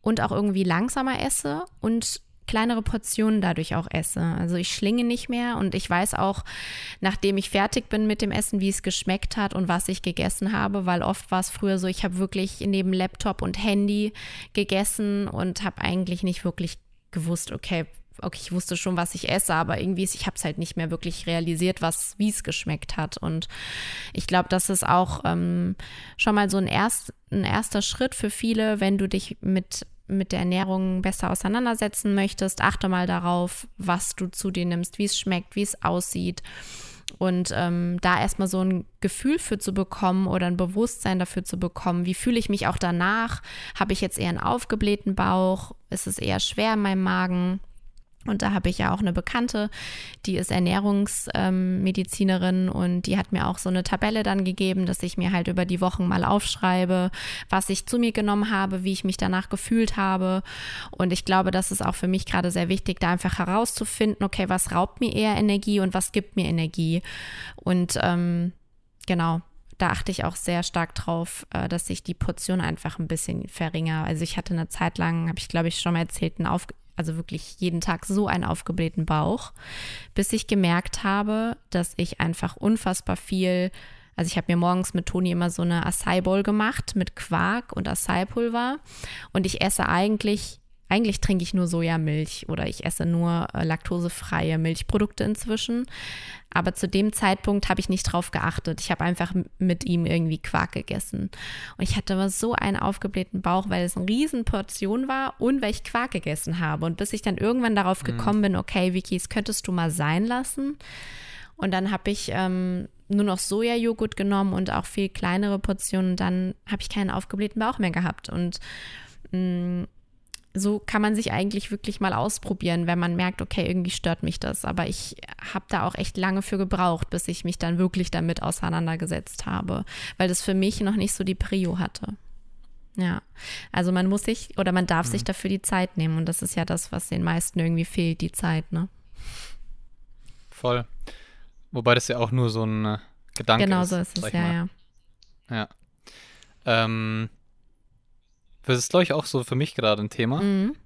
und auch irgendwie langsamer esse und kleinere Portionen dadurch auch esse. Also ich schlinge nicht mehr und ich weiß auch, nachdem ich fertig bin mit dem Essen, wie es geschmeckt hat und was ich gegessen habe, weil oft war es früher so, ich habe wirklich neben Laptop und Handy gegessen und habe eigentlich nicht wirklich gewusst, okay, okay, ich wusste schon, was ich esse, aber irgendwie, ich habe es halt nicht mehr wirklich realisiert, was, wie es geschmeckt hat. Und ich glaube, das ist auch ähm, schon mal so ein, erst, ein erster Schritt für viele, wenn du dich mit mit der Ernährung besser auseinandersetzen möchtest, achte mal darauf, was du zu dir nimmst, wie es schmeckt, wie es aussieht. Und ähm, da erstmal so ein Gefühl für zu bekommen oder ein Bewusstsein dafür zu bekommen, wie fühle ich mich auch danach? Habe ich jetzt eher einen aufgeblähten Bauch? Ist es eher schwer in meinem Magen? Und da habe ich ja auch eine Bekannte, die ist Ernährungsmedizinerin ähm, und die hat mir auch so eine Tabelle dann gegeben, dass ich mir halt über die Wochen mal aufschreibe, was ich zu mir genommen habe, wie ich mich danach gefühlt habe. Und ich glaube, das ist auch für mich gerade sehr wichtig, da einfach herauszufinden, okay, was raubt mir eher Energie und was gibt mir Energie. Und ähm, genau, da achte ich auch sehr stark drauf, äh, dass ich die Portion einfach ein bisschen verringere. Also ich hatte eine Zeit lang, habe ich glaube ich schon mal erzählt, einen Auf also wirklich jeden Tag so einen aufgeblähten Bauch, bis ich gemerkt habe, dass ich einfach unfassbar viel, also ich habe mir morgens mit Toni immer so eine Acai Bowl gemacht mit Quark und Acai Pulver und ich esse eigentlich eigentlich trinke ich nur Sojamilch oder ich esse nur äh, laktosefreie Milchprodukte inzwischen. Aber zu dem Zeitpunkt habe ich nicht drauf geachtet. Ich habe einfach mit ihm irgendwie Quark gegessen. Und ich hatte aber so einen aufgeblähten Bauch, weil es eine riesen Portion war und weil ich Quark gegessen habe. Und bis ich dann irgendwann darauf mhm. gekommen bin, okay, Vicky, das könntest du mal sein lassen. Und dann habe ich ähm, nur noch Sojajoghurt genommen und auch viel kleinere Portionen. Und dann habe ich keinen aufgeblähten Bauch mehr gehabt. Und mh, mm, so kann man sich eigentlich wirklich mal ausprobieren, wenn man merkt, okay, irgendwie stört mich das. Aber ich habe da auch echt lange für gebraucht, bis ich mich dann wirklich damit auseinandergesetzt habe, weil das für mich noch nicht so die Prio hatte. Ja, also man muss sich oder man darf mhm. sich dafür die Zeit nehmen und das ist ja das, was den meisten irgendwie fehlt, die Zeit, ne? Voll. Wobei das ja auch nur so ein äh, Gedanke genau ist. Genau so ist es, ja, ja. Ja. Ähm, das ist, glaube ich, auch so für mich gerade ein Thema. Mhm.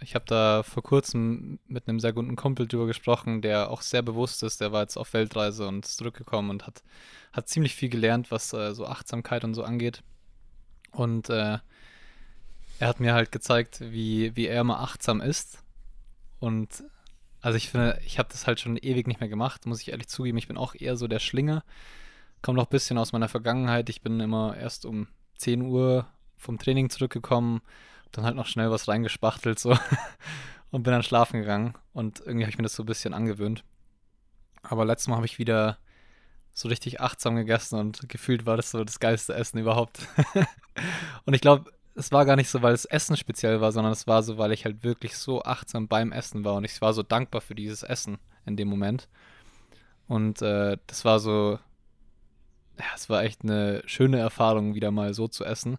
Ich habe da vor kurzem mit einem sehr guten Kumpel drüber gesprochen, der auch sehr bewusst ist. Der war jetzt auf Weltreise und ist zurückgekommen und hat, hat ziemlich viel gelernt, was äh, so Achtsamkeit und so angeht. Und äh, er hat mir halt gezeigt, wie, wie er immer achtsam ist. Und also ich finde, ich habe das halt schon ewig nicht mehr gemacht, muss ich ehrlich zugeben. Ich bin auch eher so der Schlinger. Kommt noch ein bisschen aus meiner Vergangenheit. Ich bin immer erst um 10 Uhr vom Training zurückgekommen, dann halt noch schnell was reingespachtelt so und bin dann schlafen gegangen und irgendwie habe ich mir das so ein bisschen angewöhnt. Aber letztes Mal habe ich wieder so richtig achtsam gegessen und gefühlt war das so das geilste Essen überhaupt. und ich glaube, es war gar nicht so, weil das Essen speziell war, sondern es war so, weil ich halt wirklich so achtsam beim Essen war und ich war so dankbar für dieses Essen in dem Moment. Und äh, das war so, ja, es war echt eine schöne Erfahrung, wieder mal so zu essen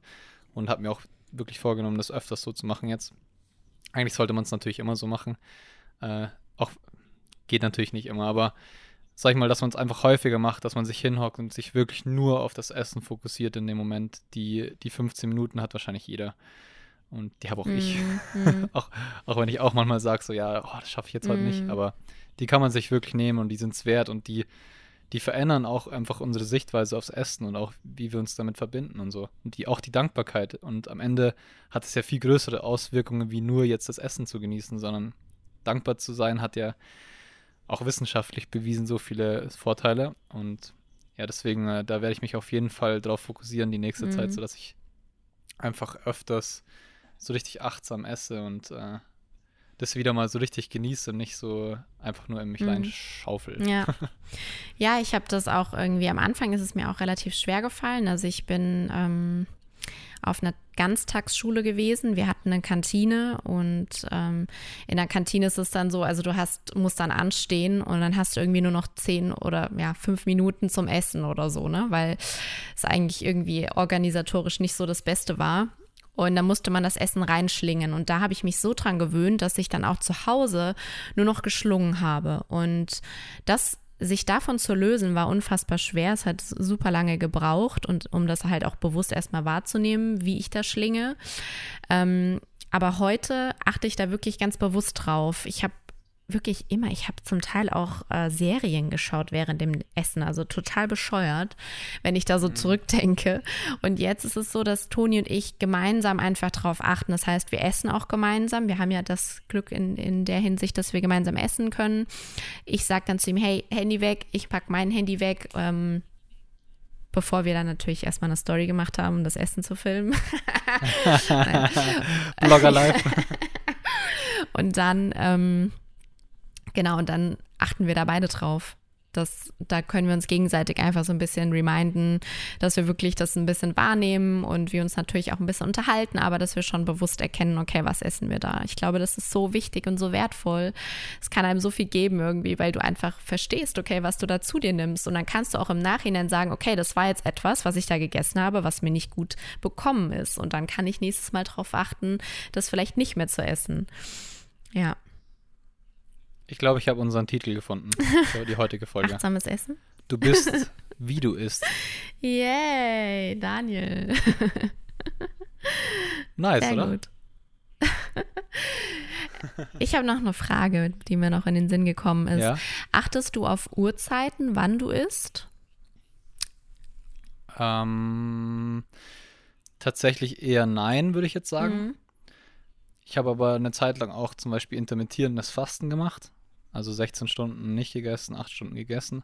und habe mir auch wirklich vorgenommen, das öfters so zu machen jetzt. Eigentlich sollte man es natürlich immer so machen. Äh, auch geht natürlich nicht immer, aber sag ich mal, dass man es einfach häufiger macht, dass man sich hinhockt und sich wirklich nur auf das Essen fokussiert in dem Moment. Die, die 15 Minuten hat wahrscheinlich jeder. Und die habe auch mm, ich. Mm. auch, auch wenn ich auch manchmal sage, so ja, oh, das schaffe ich jetzt mm. heute nicht, mm. aber die kann man sich wirklich nehmen und die sind es wert und die die verändern auch einfach unsere Sichtweise aufs Essen und auch wie wir uns damit verbinden und so. Und die auch die Dankbarkeit. Und am Ende hat es ja viel größere Auswirkungen, wie nur jetzt das Essen zu genießen, sondern dankbar zu sein hat ja auch wissenschaftlich bewiesen so viele Vorteile. Und ja, deswegen, äh, da werde ich mich auf jeden Fall darauf fokussieren die nächste mhm. Zeit, sodass ich einfach öfters so richtig achtsam esse und äh, das wieder mal so richtig genieße und nicht so einfach nur in mich mhm. reinschaufel. Ja. ja, ich habe das auch irgendwie, am Anfang ist es mir auch relativ schwer gefallen. Also ich bin ähm, auf einer Ganztagsschule gewesen. Wir hatten eine Kantine und ähm, in der Kantine ist es dann so, also du hast, musst dann anstehen und dann hast du irgendwie nur noch zehn oder ja, fünf Minuten zum Essen oder so, ne? Weil es eigentlich irgendwie organisatorisch nicht so das Beste war. Und da musste man das Essen reinschlingen. Und da habe ich mich so dran gewöhnt, dass ich dann auch zu Hause nur noch geschlungen habe. Und das sich davon zu lösen war unfassbar schwer. Es hat super lange gebraucht und um das halt auch bewusst erstmal wahrzunehmen, wie ich da schlinge. Ähm, aber heute achte ich da wirklich ganz bewusst drauf. Ich habe wirklich immer, ich habe zum Teil auch äh, Serien geschaut während dem Essen, also total bescheuert, wenn ich da so mhm. zurückdenke. Und jetzt ist es so, dass Toni und ich gemeinsam einfach darauf achten. Das heißt, wir essen auch gemeinsam. Wir haben ja das Glück in, in der Hinsicht, dass wir gemeinsam essen können. Ich sage dann zu ihm, hey, Handy weg, ich packe mein Handy weg. Ähm, bevor wir dann natürlich erstmal eine Story gemacht haben, um das Essen zu filmen. Blogger live. und dann ähm, Genau, und dann achten wir da beide drauf. Das, da können wir uns gegenseitig einfach so ein bisschen reminden, dass wir wirklich das ein bisschen wahrnehmen und wir uns natürlich auch ein bisschen unterhalten, aber dass wir schon bewusst erkennen, okay, was essen wir da? Ich glaube, das ist so wichtig und so wertvoll. Es kann einem so viel geben irgendwie, weil du einfach verstehst, okay, was du da zu dir nimmst. Und dann kannst du auch im Nachhinein sagen, okay, das war jetzt etwas, was ich da gegessen habe, was mir nicht gut bekommen ist. Und dann kann ich nächstes Mal darauf achten, das vielleicht nicht mehr zu essen. Ja. Ich glaube, ich habe unseren Titel gefunden für die heutige Folge. Achtsames Essen? Du bist, wie du isst. Yay, Daniel. nice, Sehr oder? Gut. Ich habe noch eine Frage, die mir noch in den Sinn gekommen ist. Ja? Achtest du auf Uhrzeiten, wann du isst? Ähm, tatsächlich eher nein, würde ich jetzt sagen. Mhm. Ich habe aber eine Zeit lang auch zum Beispiel intermittierendes Fasten gemacht. Also 16 Stunden nicht gegessen, 8 Stunden gegessen.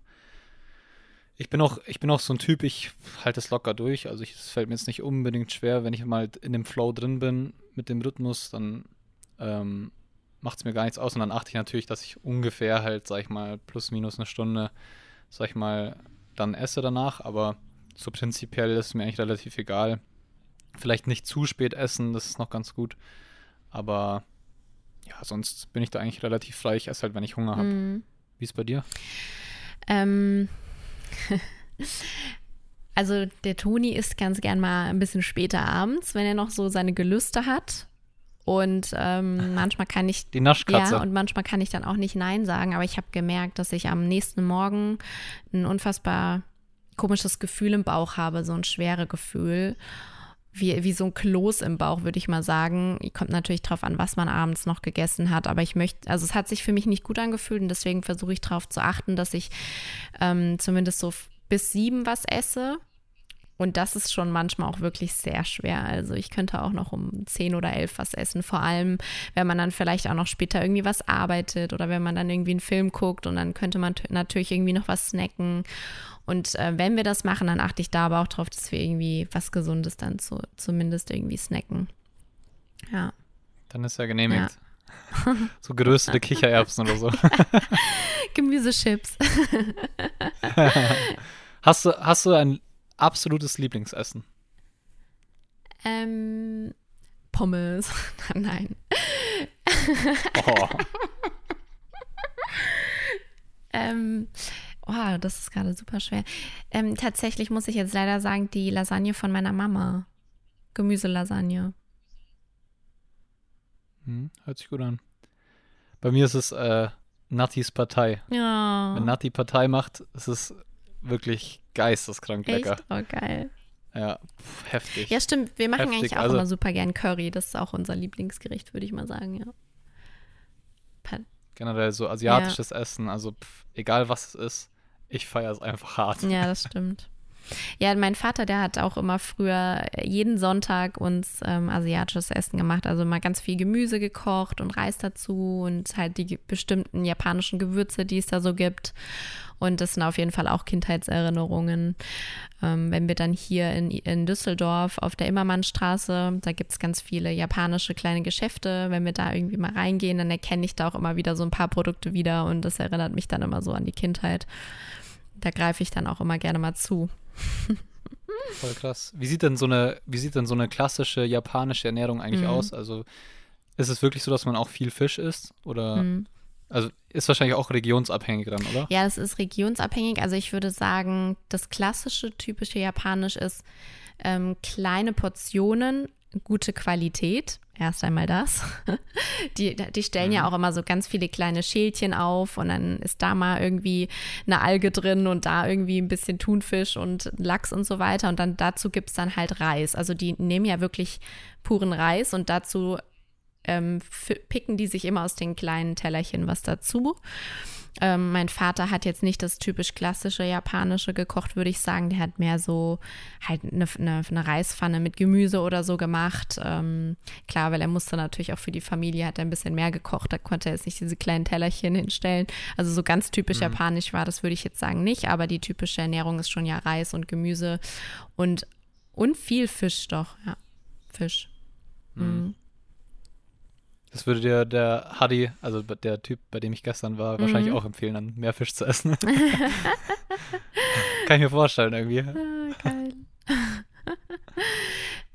Ich bin auch, ich bin auch so ein Typ, ich halte es locker durch. Also es fällt mir jetzt nicht unbedingt schwer, wenn ich mal in dem Flow drin bin mit dem Rhythmus, dann ähm, macht es mir gar nichts aus. Und dann achte ich natürlich, dass ich ungefähr halt, sag ich mal, plus minus eine Stunde, sag ich mal, dann esse danach. Aber so prinzipiell ist es mir eigentlich relativ egal. Vielleicht nicht zu spät essen, das ist noch ganz gut. Aber ja, sonst bin ich da eigentlich relativ frei. Ich esse halt, wenn ich Hunger habe. Mm. Wie ist bei dir? Ähm. also der Toni isst ganz gern mal ein bisschen später abends, wenn er noch so seine Gelüste hat. Und ähm, manchmal kann ich die Naschkatze. Ja, und manchmal kann ich dann auch nicht Nein sagen, aber ich habe gemerkt, dass ich am nächsten Morgen ein unfassbar komisches Gefühl im Bauch habe, so ein schwere Gefühl wie, wie so ein Kloß im Bauch, würde ich mal sagen. Kommt natürlich drauf an, was man abends noch gegessen hat. Aber ich möchte, also es hat sich für mich nicht gut angefühlt und deswegen versuche ich darauf zu achten, dass ich ähm, zumindest so bis sieben was esse. Und das ist schon manchmal auch wirklich sehr schwer. Also ich könnte auch noch um zehn oder elf was essen. Vor allem, wenn man dann vielleicht auch noch später irgendwie was arbeitet oder wenn man dann irgendwie einen Film guckt und dann könnte man natürlich irgendwie noch was snacken. Und äh, wenn wir das machen, dann achte ich da aber auch drauf, dass wir irgendwie was Gesundes dann zu, zumindest irgendwie snacken. Ja. Dann ist ja genehmigt. Ja. so geröstete Kichererbsen oder so. Gemüsechips. hast, du, hast du ein absolutes Lieblingsessen? Ähm, Pommes. Nein. Oh. ähm, oh, das ist gerade super schwer. Ähm, tatsächlich muss ich jetzt leider sagen, die Lasagne von meiner Mama. Gemüselasagne. Hm, hört sich gut an. Bei mir ist es äh, Nattis Partei. Ja. Wenn Natti Partei macht, ist es wirklich geisteskrank Echt? lecker. Oh, geil. Ja, pff, heftig. Ja, stimmt. Wir machen heftig. eigentlich auch also, immer super gern Curry. Das ist auch unser Lieblingsgericht, würde ich mal sagen, ja. Generell so asiatisches ja. Essen, also pff, egal was es ist, ich feiere es einfach hart. Ja, das stimmt. Ja, mein Vater, der hat auch immer früher jeden Sonntag uns ähm, asiatisches Essen gemacht. Also mal ganz viel Gemüse gekocht und Reis dazu und halt die bestimmten japanischen Gewürze, die es da so gibt. Und das sind auf jeden Fall auch Kindheitserinnerungen. Ähm, wenn wir dann hier in, in Düsseldorf auf der Immermannstraße, da gibt es ganz viele japanische kleine Geschäfte. Wenn wir da irgendwie mal reingehen, dann erkenne ich da auch immer wieder so ein paar Produkte wieder und das erinnert mich dann immer so an die Kindheit. Da greife ich dann auch immer gerne mal zu. Voll krass. Wie sieht denn so eine, wie sieht denn so eine klassische japanische Ernährung eigentlich mhm. aus? Also ist es wirklich so, dass man auch viel Fisch isst? Oder mhm. also ist wahrscheinlich auch regionsabhängig dann, oder? Ja, es ist regionsabhängig. Also ich würde sagen, das klassische, typische Japanisch ist ähm, kleine Portionen, gute Qualität. Erst einmal das. Die, die stellen ja Mhm. auch immer so ganz viele kleine Schälchen auf und dann ist da mal irgendwie eine Alge drin und da irgendwie ein bisschen Thunfisch und Lachs und so weiter. Und dann dazu gibt es dann halt Reis. Also die nehmen ja wirklich puren Reis und dazu ähm, picken die sich immer aus den kleinen Tellerchen was dazu. Ähm, mein Vater hat jetzt nicht das typisch klassische japanische gekocht, würde ich sagen. Der hat mehr so halt eine, eine, eine Reispfanne mit Gemüse oder so gemacht. Ähm, klar, weil er musste natürlich auch für die Familie, hat er ein bisschen mehr gekocht. Da konnte er jetzt nicht diese kleinen Tellerchen hinstellen. Also so ganz typisch Mhm. japanisch war das, würde ich jetzt sagen, nicht. Aber die typische Ernährung ist schon ja Reis und Gemüse und, und viel Fisch doch. Ja, Fisch. Mhm. Das würde dir der Hadi, also der Typ, bei dem ich gestern war, wahrscheinlich Mhm. auch empfehlen, dann mehr Fisch zu essen. Kann ich mir vorstellen irgendwie. Ah, geil.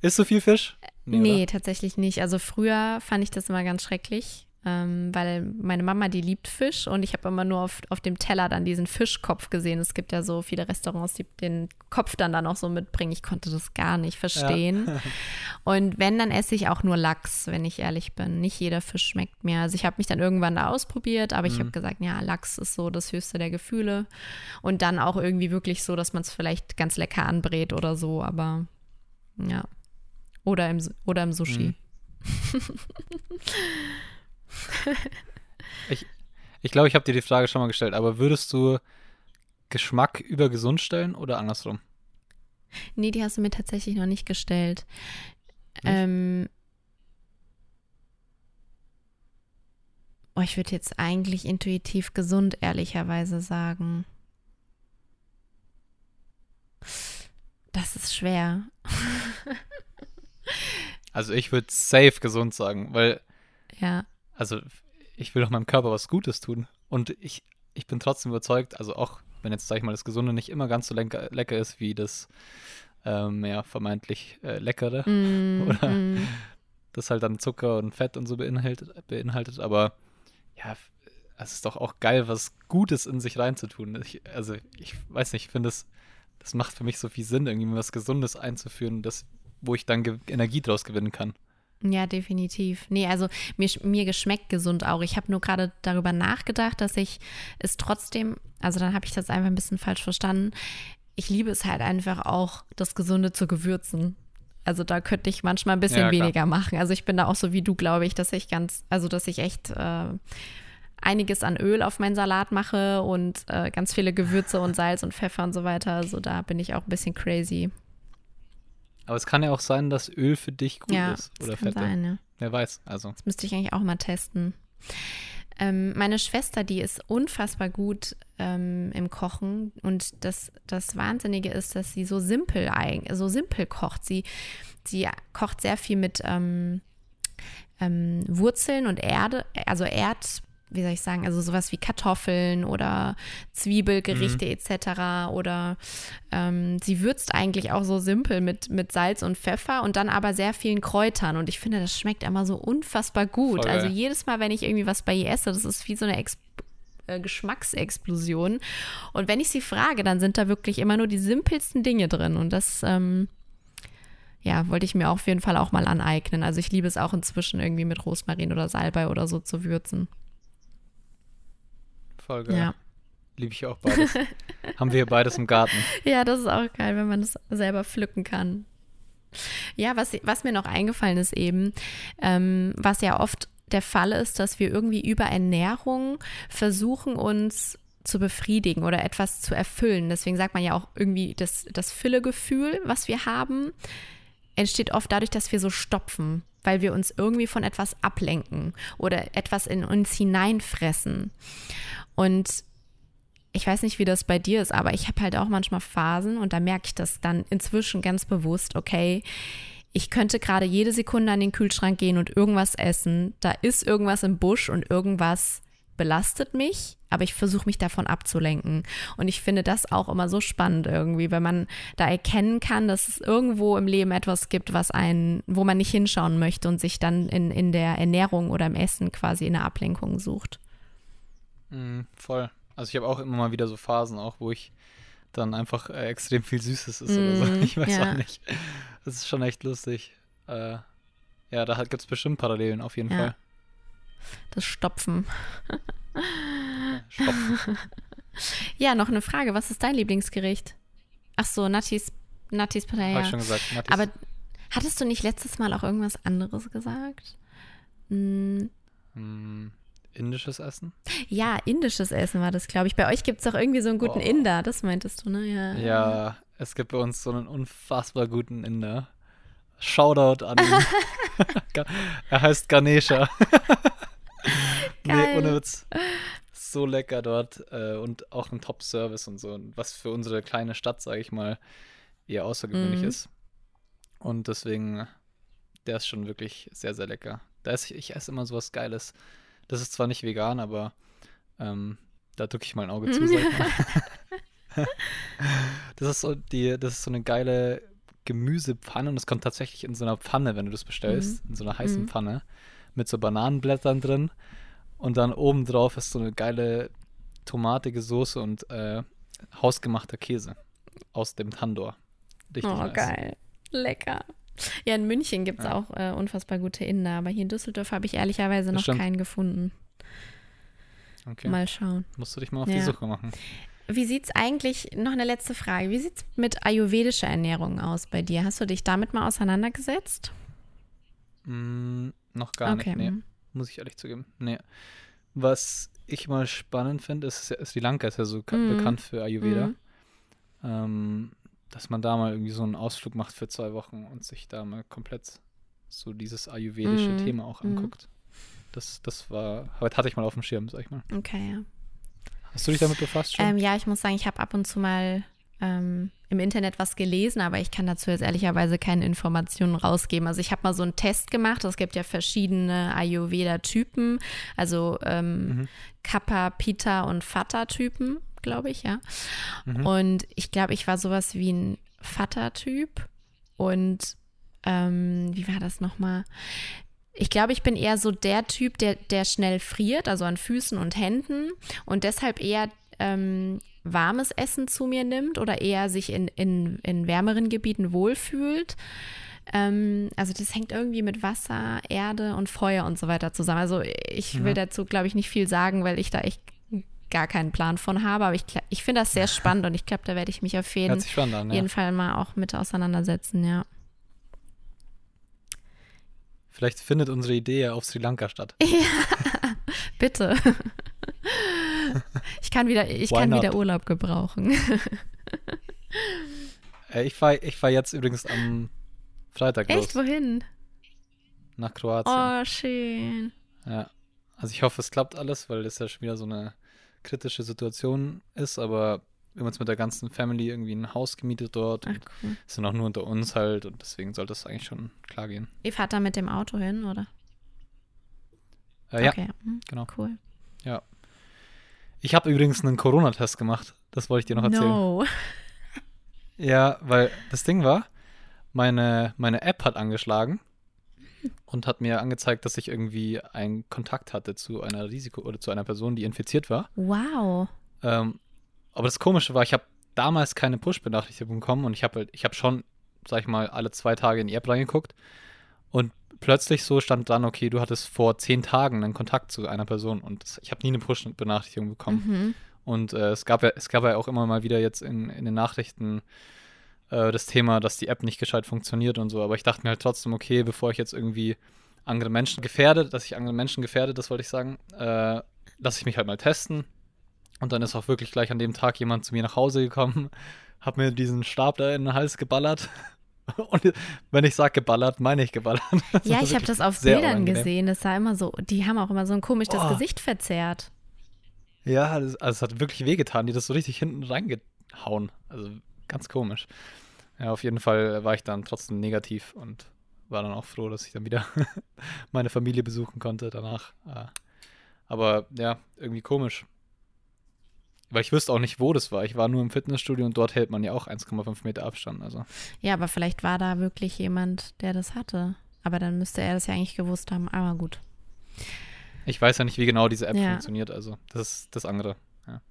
Ist so viel Fisch? Nee, oder? tatsächlich nicht. Also früher fand ich das immer ganz schrecklich, ähm, weil meine Mama, die liebt Fisch und ich habe immer nur auf, auf dem Teller dann diesen Fischkopf gesehen. Es gibt ja so viele Restaurants, die den Kopf dann dann auch so mitbringen. Ich konnte das gar nicht verstehen. Und wenn, dann esse ich auch nur Lachs, wenn ich ehrlich bin. Nicht jeder Fisch schmeckt mir. Also ich habe mich dann irgendwann da ausprobiert, aber ich habe gesagt, ja, Lachs ist so das höchste der Gefühle. Und dann auch irgendwie wirklich so, dass man es vielleicht ganz lecker anbrät oder so, aber ja. Oder im, oder im Sushi. Ich glaube, ich habe dir die Frage schon mal gestellt, aber würdest du Geschmack über gesund stellen oder andersrum? Nee, die hast du mir tatsächlich noch nicht gestellt. Ähm, oh, ich würde jetzt eigentlich intuitiv gesund, ehrlicherweise sagen. Das ist schwer. Also ich würde safe gesund sagen, weil, Ja. Also ich will doch meinem Körper was Gutes tun. Und ich, ich bin trotzdem überzeugt, also auch wenn jetzt, sag ich mal, das Gesunde nicht immer ganz so lecker, lecker ist wie das ähm, ja, vermeintlich äh, Leckere, Mm, Oder? mm. das halt dann Zucker und Fett und so beinhaltet, beinhaltet. aber ja, es ist doch auch geil, was Gutes in sich reinzutun. Ich, also ich weiß nicht, ich finde das, das macht für mich so viel Sinn, irgendwie was Gesundes einzuführen, das, wo ich dann ge Energie draus gewinnen kann. Ja, definitiv. Nee, also mir, mir geschmeckt gesund auch. Ich habe nur gerade darüber nachgedacht, dass ich es trotzdem, also dann habe ich das einfach ein bisschen falsch verstanden. Ich liebe es halt einfach auch, das Gesunde zu gewürzen. Also da könnte ich manchmal ein bisschen Ja, weniger machen. Also ich bin da auch so wie du, glaube ich, dass ich ganz, also dass ich echt äh, einiges an Öl auf meinen Salat mache und äh, ganz viele Gewürze und Salz und Pfeffer und so weiter. Also da bin ich auch ein bisschen crazy. Aber es kann ja auch sein, dass Öl für dich gut ja, ist das oder kann Fette. sein, ja. Wer weiß, also. Das müsste ich eigentlich auch mal testen. Ähm, meine Schwester, die ist unfassbar gut ähm, im Kochen und das, das Wahnsinnige ist, dass sie so simpel, so simpel kocht. Sie, sie kocht sehr viel mit ähm, ähm, Wurzeln und Erde, also Erd, wie soll ich sagen, also sowas wie Kartoffeln oder Zwiebelgerichte etc. Oder ähm, sie würzt eigentlich auch so simpel mit, mit Salz und Pfeffer und dann aber sehr vielen Kräutern. Und ich finde, das schmeckt immer so unfassbar gut. Voll Also jedes Mal, wenn ich irgendwie was bei ihr esse, das ist wie so eine Ex äh, Geschmacksexplosion. Und wenn ich sie frage, dann sind da wirklich immer nur die simpelsten Dinge drin. Und das, ähm, ja, wollte ich mir auf jeden Fall auch mal aneignen. Also ich liebe es auch inzwischen irgendwie mit Rosmarin oder Salbei oder so zu würzen. Voll geil. Ja. Liebe ich auch beides. Haben wir hier beides im Garten. Ja, das ist auch geil, wenn man das selber pflücken kann. Ja, was, was mir noch eingefallen ist eben, ähm, was ja oft der Fall ist, dass wir irgendwie über Ernährung versuchen, uns zu befriedigen oder etwas zu erfüllen. Deswegen sagt man ja auch irgendwie, das, das Füllegefühl, was wir haben, entsteht oft dadurch, dass wir so stopfen, weil wir uns irgendwie von etwas ablenken oder etwas in uns hineinfressen. Und ich weiß nicht, wie das bei dir ist, aber ich habe halt auch manchmal Phasen und da merke ich das dann inzwischen ganz bewusst, okay, ich könnte gerade jede Sekunde an den Kühlschrank gehen und irgendwas essen. Da ist irgendwas im Busch und irgendwas belastet mich, aber ich versuche mich davon abzulenken. Und ich finde das auch immer so spannend irgendwie, wenn man da erkennen kann, dass es irgendwo im Leben etwas gibt, was einen, wo man nicht hinschauen möchte und sich dann in, in der Ernährung oder im Essen quasi eine Ablenkung sucht. Mhm, voll. Also ich habe auch immer mal wieder so Phasen auch, wo ich dann einfach äh, extrem viel Süßes ist oder so. Mm, Ich weiß ja. auch nicht. Das ist schon echt lustig. Äh, Ja, da gibt es bestimmt Parallelen auf jeden Ja. Fall. Das Stopfen. Stopfen. Ja, noch eine Frage. Was ist dein Lieblingsgericht? Ach so, Nattis, Nattis Habe Paella. ich schon gesagt. Mattis. Aber hattest du nicht letztes Mal auch irgendwas anderes gesagt? Hm, Hm, indisches Essen? ja, indisches Essen war das, glaube ich. Bei euch gibt es doch irgendwie so einen guten Oh. Inder, das meintest du, ne? Ja. Ja, es gibt bei uns so einen unfassbar guten Inder. Shoutout an ihn. Er heißt Ganesha. nee, ohne Witz. So lecker dort äh, und auch ein Top-Service und so. Was für unsere kleine Stadt, sage ich mal, eher außergewöhnlich Mhm. ist. Und deswegen, der ist schon wirklich sehr, sehr lecker. Da esse ich, ich esse immer sowas Geiles. Das ist zwar nicht vegan, aber ähm, da drücke ich mal ein Auge zu. Das ist so die, das ist so eine geile Gemüsepfanne und es kommt tatsächlich in so einer Pfanne, wenn du das bestellst, in so einer heißen Mhm. Pfanne mit so Bananenblättern drin und dann oben drauf ist so eine geile tomatige Soße und äh, hausgemachter Käse aus dem Tandor. Richtig Oh, nice. geil. Lecker. Ja, in München gibt es Ja. auch äh, unfassbar gute Inder, aber hier in Düsseldorf habe ich ehrlicherweise Das noch stimmt. keinen gefunden. Okay. Mal schauen. Musst du dich mal auf Ja. die Suche machen. Wie sieht's eigentlich, noch eine letzte Frage, wie sieht's mit ayurvedischer Ernährung aus bei dir? Hast du dich damit mal auseinandergesetzt? Mm, noch gar nicht, nee. mhm. Muss ich ehrlich zugeben. Nee. Was ich mal spannend finde, ist, Sri Lanka ist ja so Mhm. bekannt für Ayurveda. Mhm. Ähm, dass man da mal irgendwie so einen Ausflug macht für zwei Wochen und sich da mal komplett so dieses ayurvedische Mhm. Thema auch Mhm. anguckt. Das, das war, heute hatte ich mal auf dem Schirm, sag ich mal. Okay, ja. Hast du dich damit befasst schon? Ähm, ja, ich muss sagen, ich habe ab und zu mal ähm, im Internet was gelesen, aber ich kann dazu jetzt ehrlicherweise keine Informationen rausgeben. Also ich habe mal so einen Test gemacht. Es gibt ja verschiedene Ayurveda-Typen, also ähm, Mhm. Kappa, Pita und Vata-Typen, glaube ich, ja. Mhm. Und ich glaube, ich war sowas wie ein Vata-Typ. Und ähm, wie war das nochmal? Ich glaube, ich bin eher so der Typ, der, der schnell friert, also an Füßen und Händen und deshalb eher ähm, warmes Essen zu mir nimmt oder eher sich in, in, in wärmeren Gebieten wohlfühlt. Ähm, also das hängt irgendwie mit Wasser, Erde und Feuer und so weiter zusammen. Also ich will Mhm. dazu, glaube ich, nicht viel sagen, weil ich da echt gar keinen Plan von habe. Aber ich, ich finde das sehr spannend und ich glaube, da werde ich mich auf jeden, an, ja. jeden Fall mal auch mit auseinandersetzen, ja. Vielleicht findet unsere Idee ja auf Sri Lanka statt. Bitte. Ich kann wieder, ich Why kann not? wieder Urlaub gebrauchen. Äh, ich fahre ich fahr jetzt übrigens am Freitag Echt, los wohin? nach Kroatien. Oh, schön. Ja, also ich hoffe, es klappt alles, weil das ja schon wieder so eine kritische Situation ist, aber wir haben uns mit der ganzen Family irgendwie ein Haus gemietet dort Ach, und cool. sind auch nur unter uns halt und deswegen sollte es eigentlich schon klar gehen. Ihr fahrt da mit dem Auto hin, oder? Äh, ja, Okay, hm, genau. cool. Ich habe übrigens einen Corona-Test gemacht, das wollte ich dir noch erzählen. No. Ja, weil das Ding war, meine, meine App hat angeschlagen und hat mir angezeigt, dass ich irgendwie einen Kontakt hatte zu einer Risiko oder zu einer Person, die infiziert war. Wow. Ähm, aber das Komische war, ich habe damals keine Push-Benachrichtigung bekommen und ich habe halt, ich habe schon, sag ich mal, alle zwei Tage in die App reingeguckt und plötzlich so stand dann, okay, du hattest vor zehn Tagen einen Kontakt zu einer Person und das, ich habe nie eine Push-Benachrichtigung bekommen. Mhm. Und äh, es gab ja, es gab ja auch immer mal wieder jetzt in, in den Nachrichten äh, das Thema, dass die App nicht gescheit funktioniert und so. Aber ich dachte mir halt trotzdem, okay, bevor ich jetzt irgendwie andere Menschen gefährde, dass ich andere Menschen gefährde, das wollte ich sagen, äh, lasse ich mich halt mal testen. Und dann ist auch wirklich gleich an dem Tag jemand zu mir nach Hause gekommen, hat mir diesen Stab da in den Hals geballert. Und wenn ich sage geballert, meine ich geballert. Das Ja, ich habe das auf Bildern unangenehm. gesehen. Das sah immer so, die haben auch immer so ein komisch das Oh. Gesicht verzerrt. Ja, das, also es hat wirklich wehgetan, die das so richtig hinten reingehauen. Also ganz komisch. Ja, auf jeden Fall war ich dann trotzdem negativ und war dann auch froh, dass ich dann wieder meine Familie besuchen konnte danach. Äh, Aber ja, irgendwie komisch. Weil ich wüsste auch nicht, wo das war. Ich war nur im Fitnessstudio und dort hält man ja auch 1,5 Meter Abstand. Also Ja, aber vielleicht war da wirklich jemand, der das hatte. Aber dann müsste er das ja eigentlich gewusst haben. Aber gut. ich weiß ja nicht, wie genau diese App Ja. funktioniert. Also das ist das andere.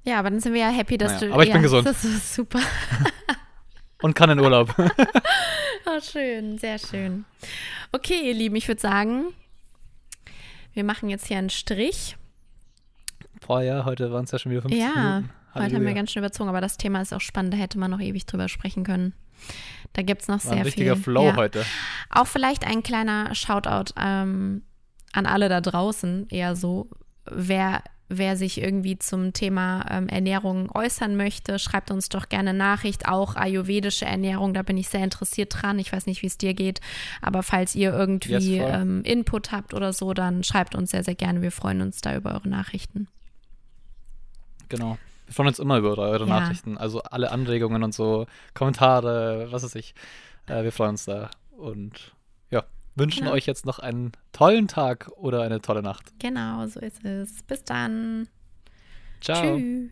Ja, aber dann sind wir ja happy, dass Naja, du. aber ich ja, bin gesund. Das ist super. Und kann in Urlaub. oh, schön, sehr schön. Okay, ihr Lieben, ich würde sagen, wir machen jetzt hier einen Strich. Boah, ja, heute waren es ja schon wieder 15 ja, Minuten. heute haben wir ganz schön überzogen, aber das Thema ist auch spannend, da hätte man noch ewig drüber sprechen können. Da gibt es noch War ein sehr richtiger viel. Flow ja. heute. Auch vielleicht ein kleiner Shoutout ähm, an alle da draußen, eher so, wer, wer sich irgendwie zum Thema ähm, Ernährung äußern möchte, schreibt uns doch gerne Nachricht, auch ayurvedische Ernährung, da bin ich sehr interessiert dran. Ich weiß nicht, wie es dir geht, aber falls ihr irgendwie Yes, ähm, Input habt oder so, dann schreibt uns sehr, sehr gerne. Wir freuen uns da über eure Nachrichten. Genau. Wir freuen uns immer über eure Ja. Nachrichten. Also alle Anregungen und so, Kommentare, was weiß ich. Äh, wir freuen uns da. Und wünschen Ja. euch jetzt noch einen tollen Tag oder eine tolle Nacht. Genau, so ist es. Bis dann. Ciao. Tschüss.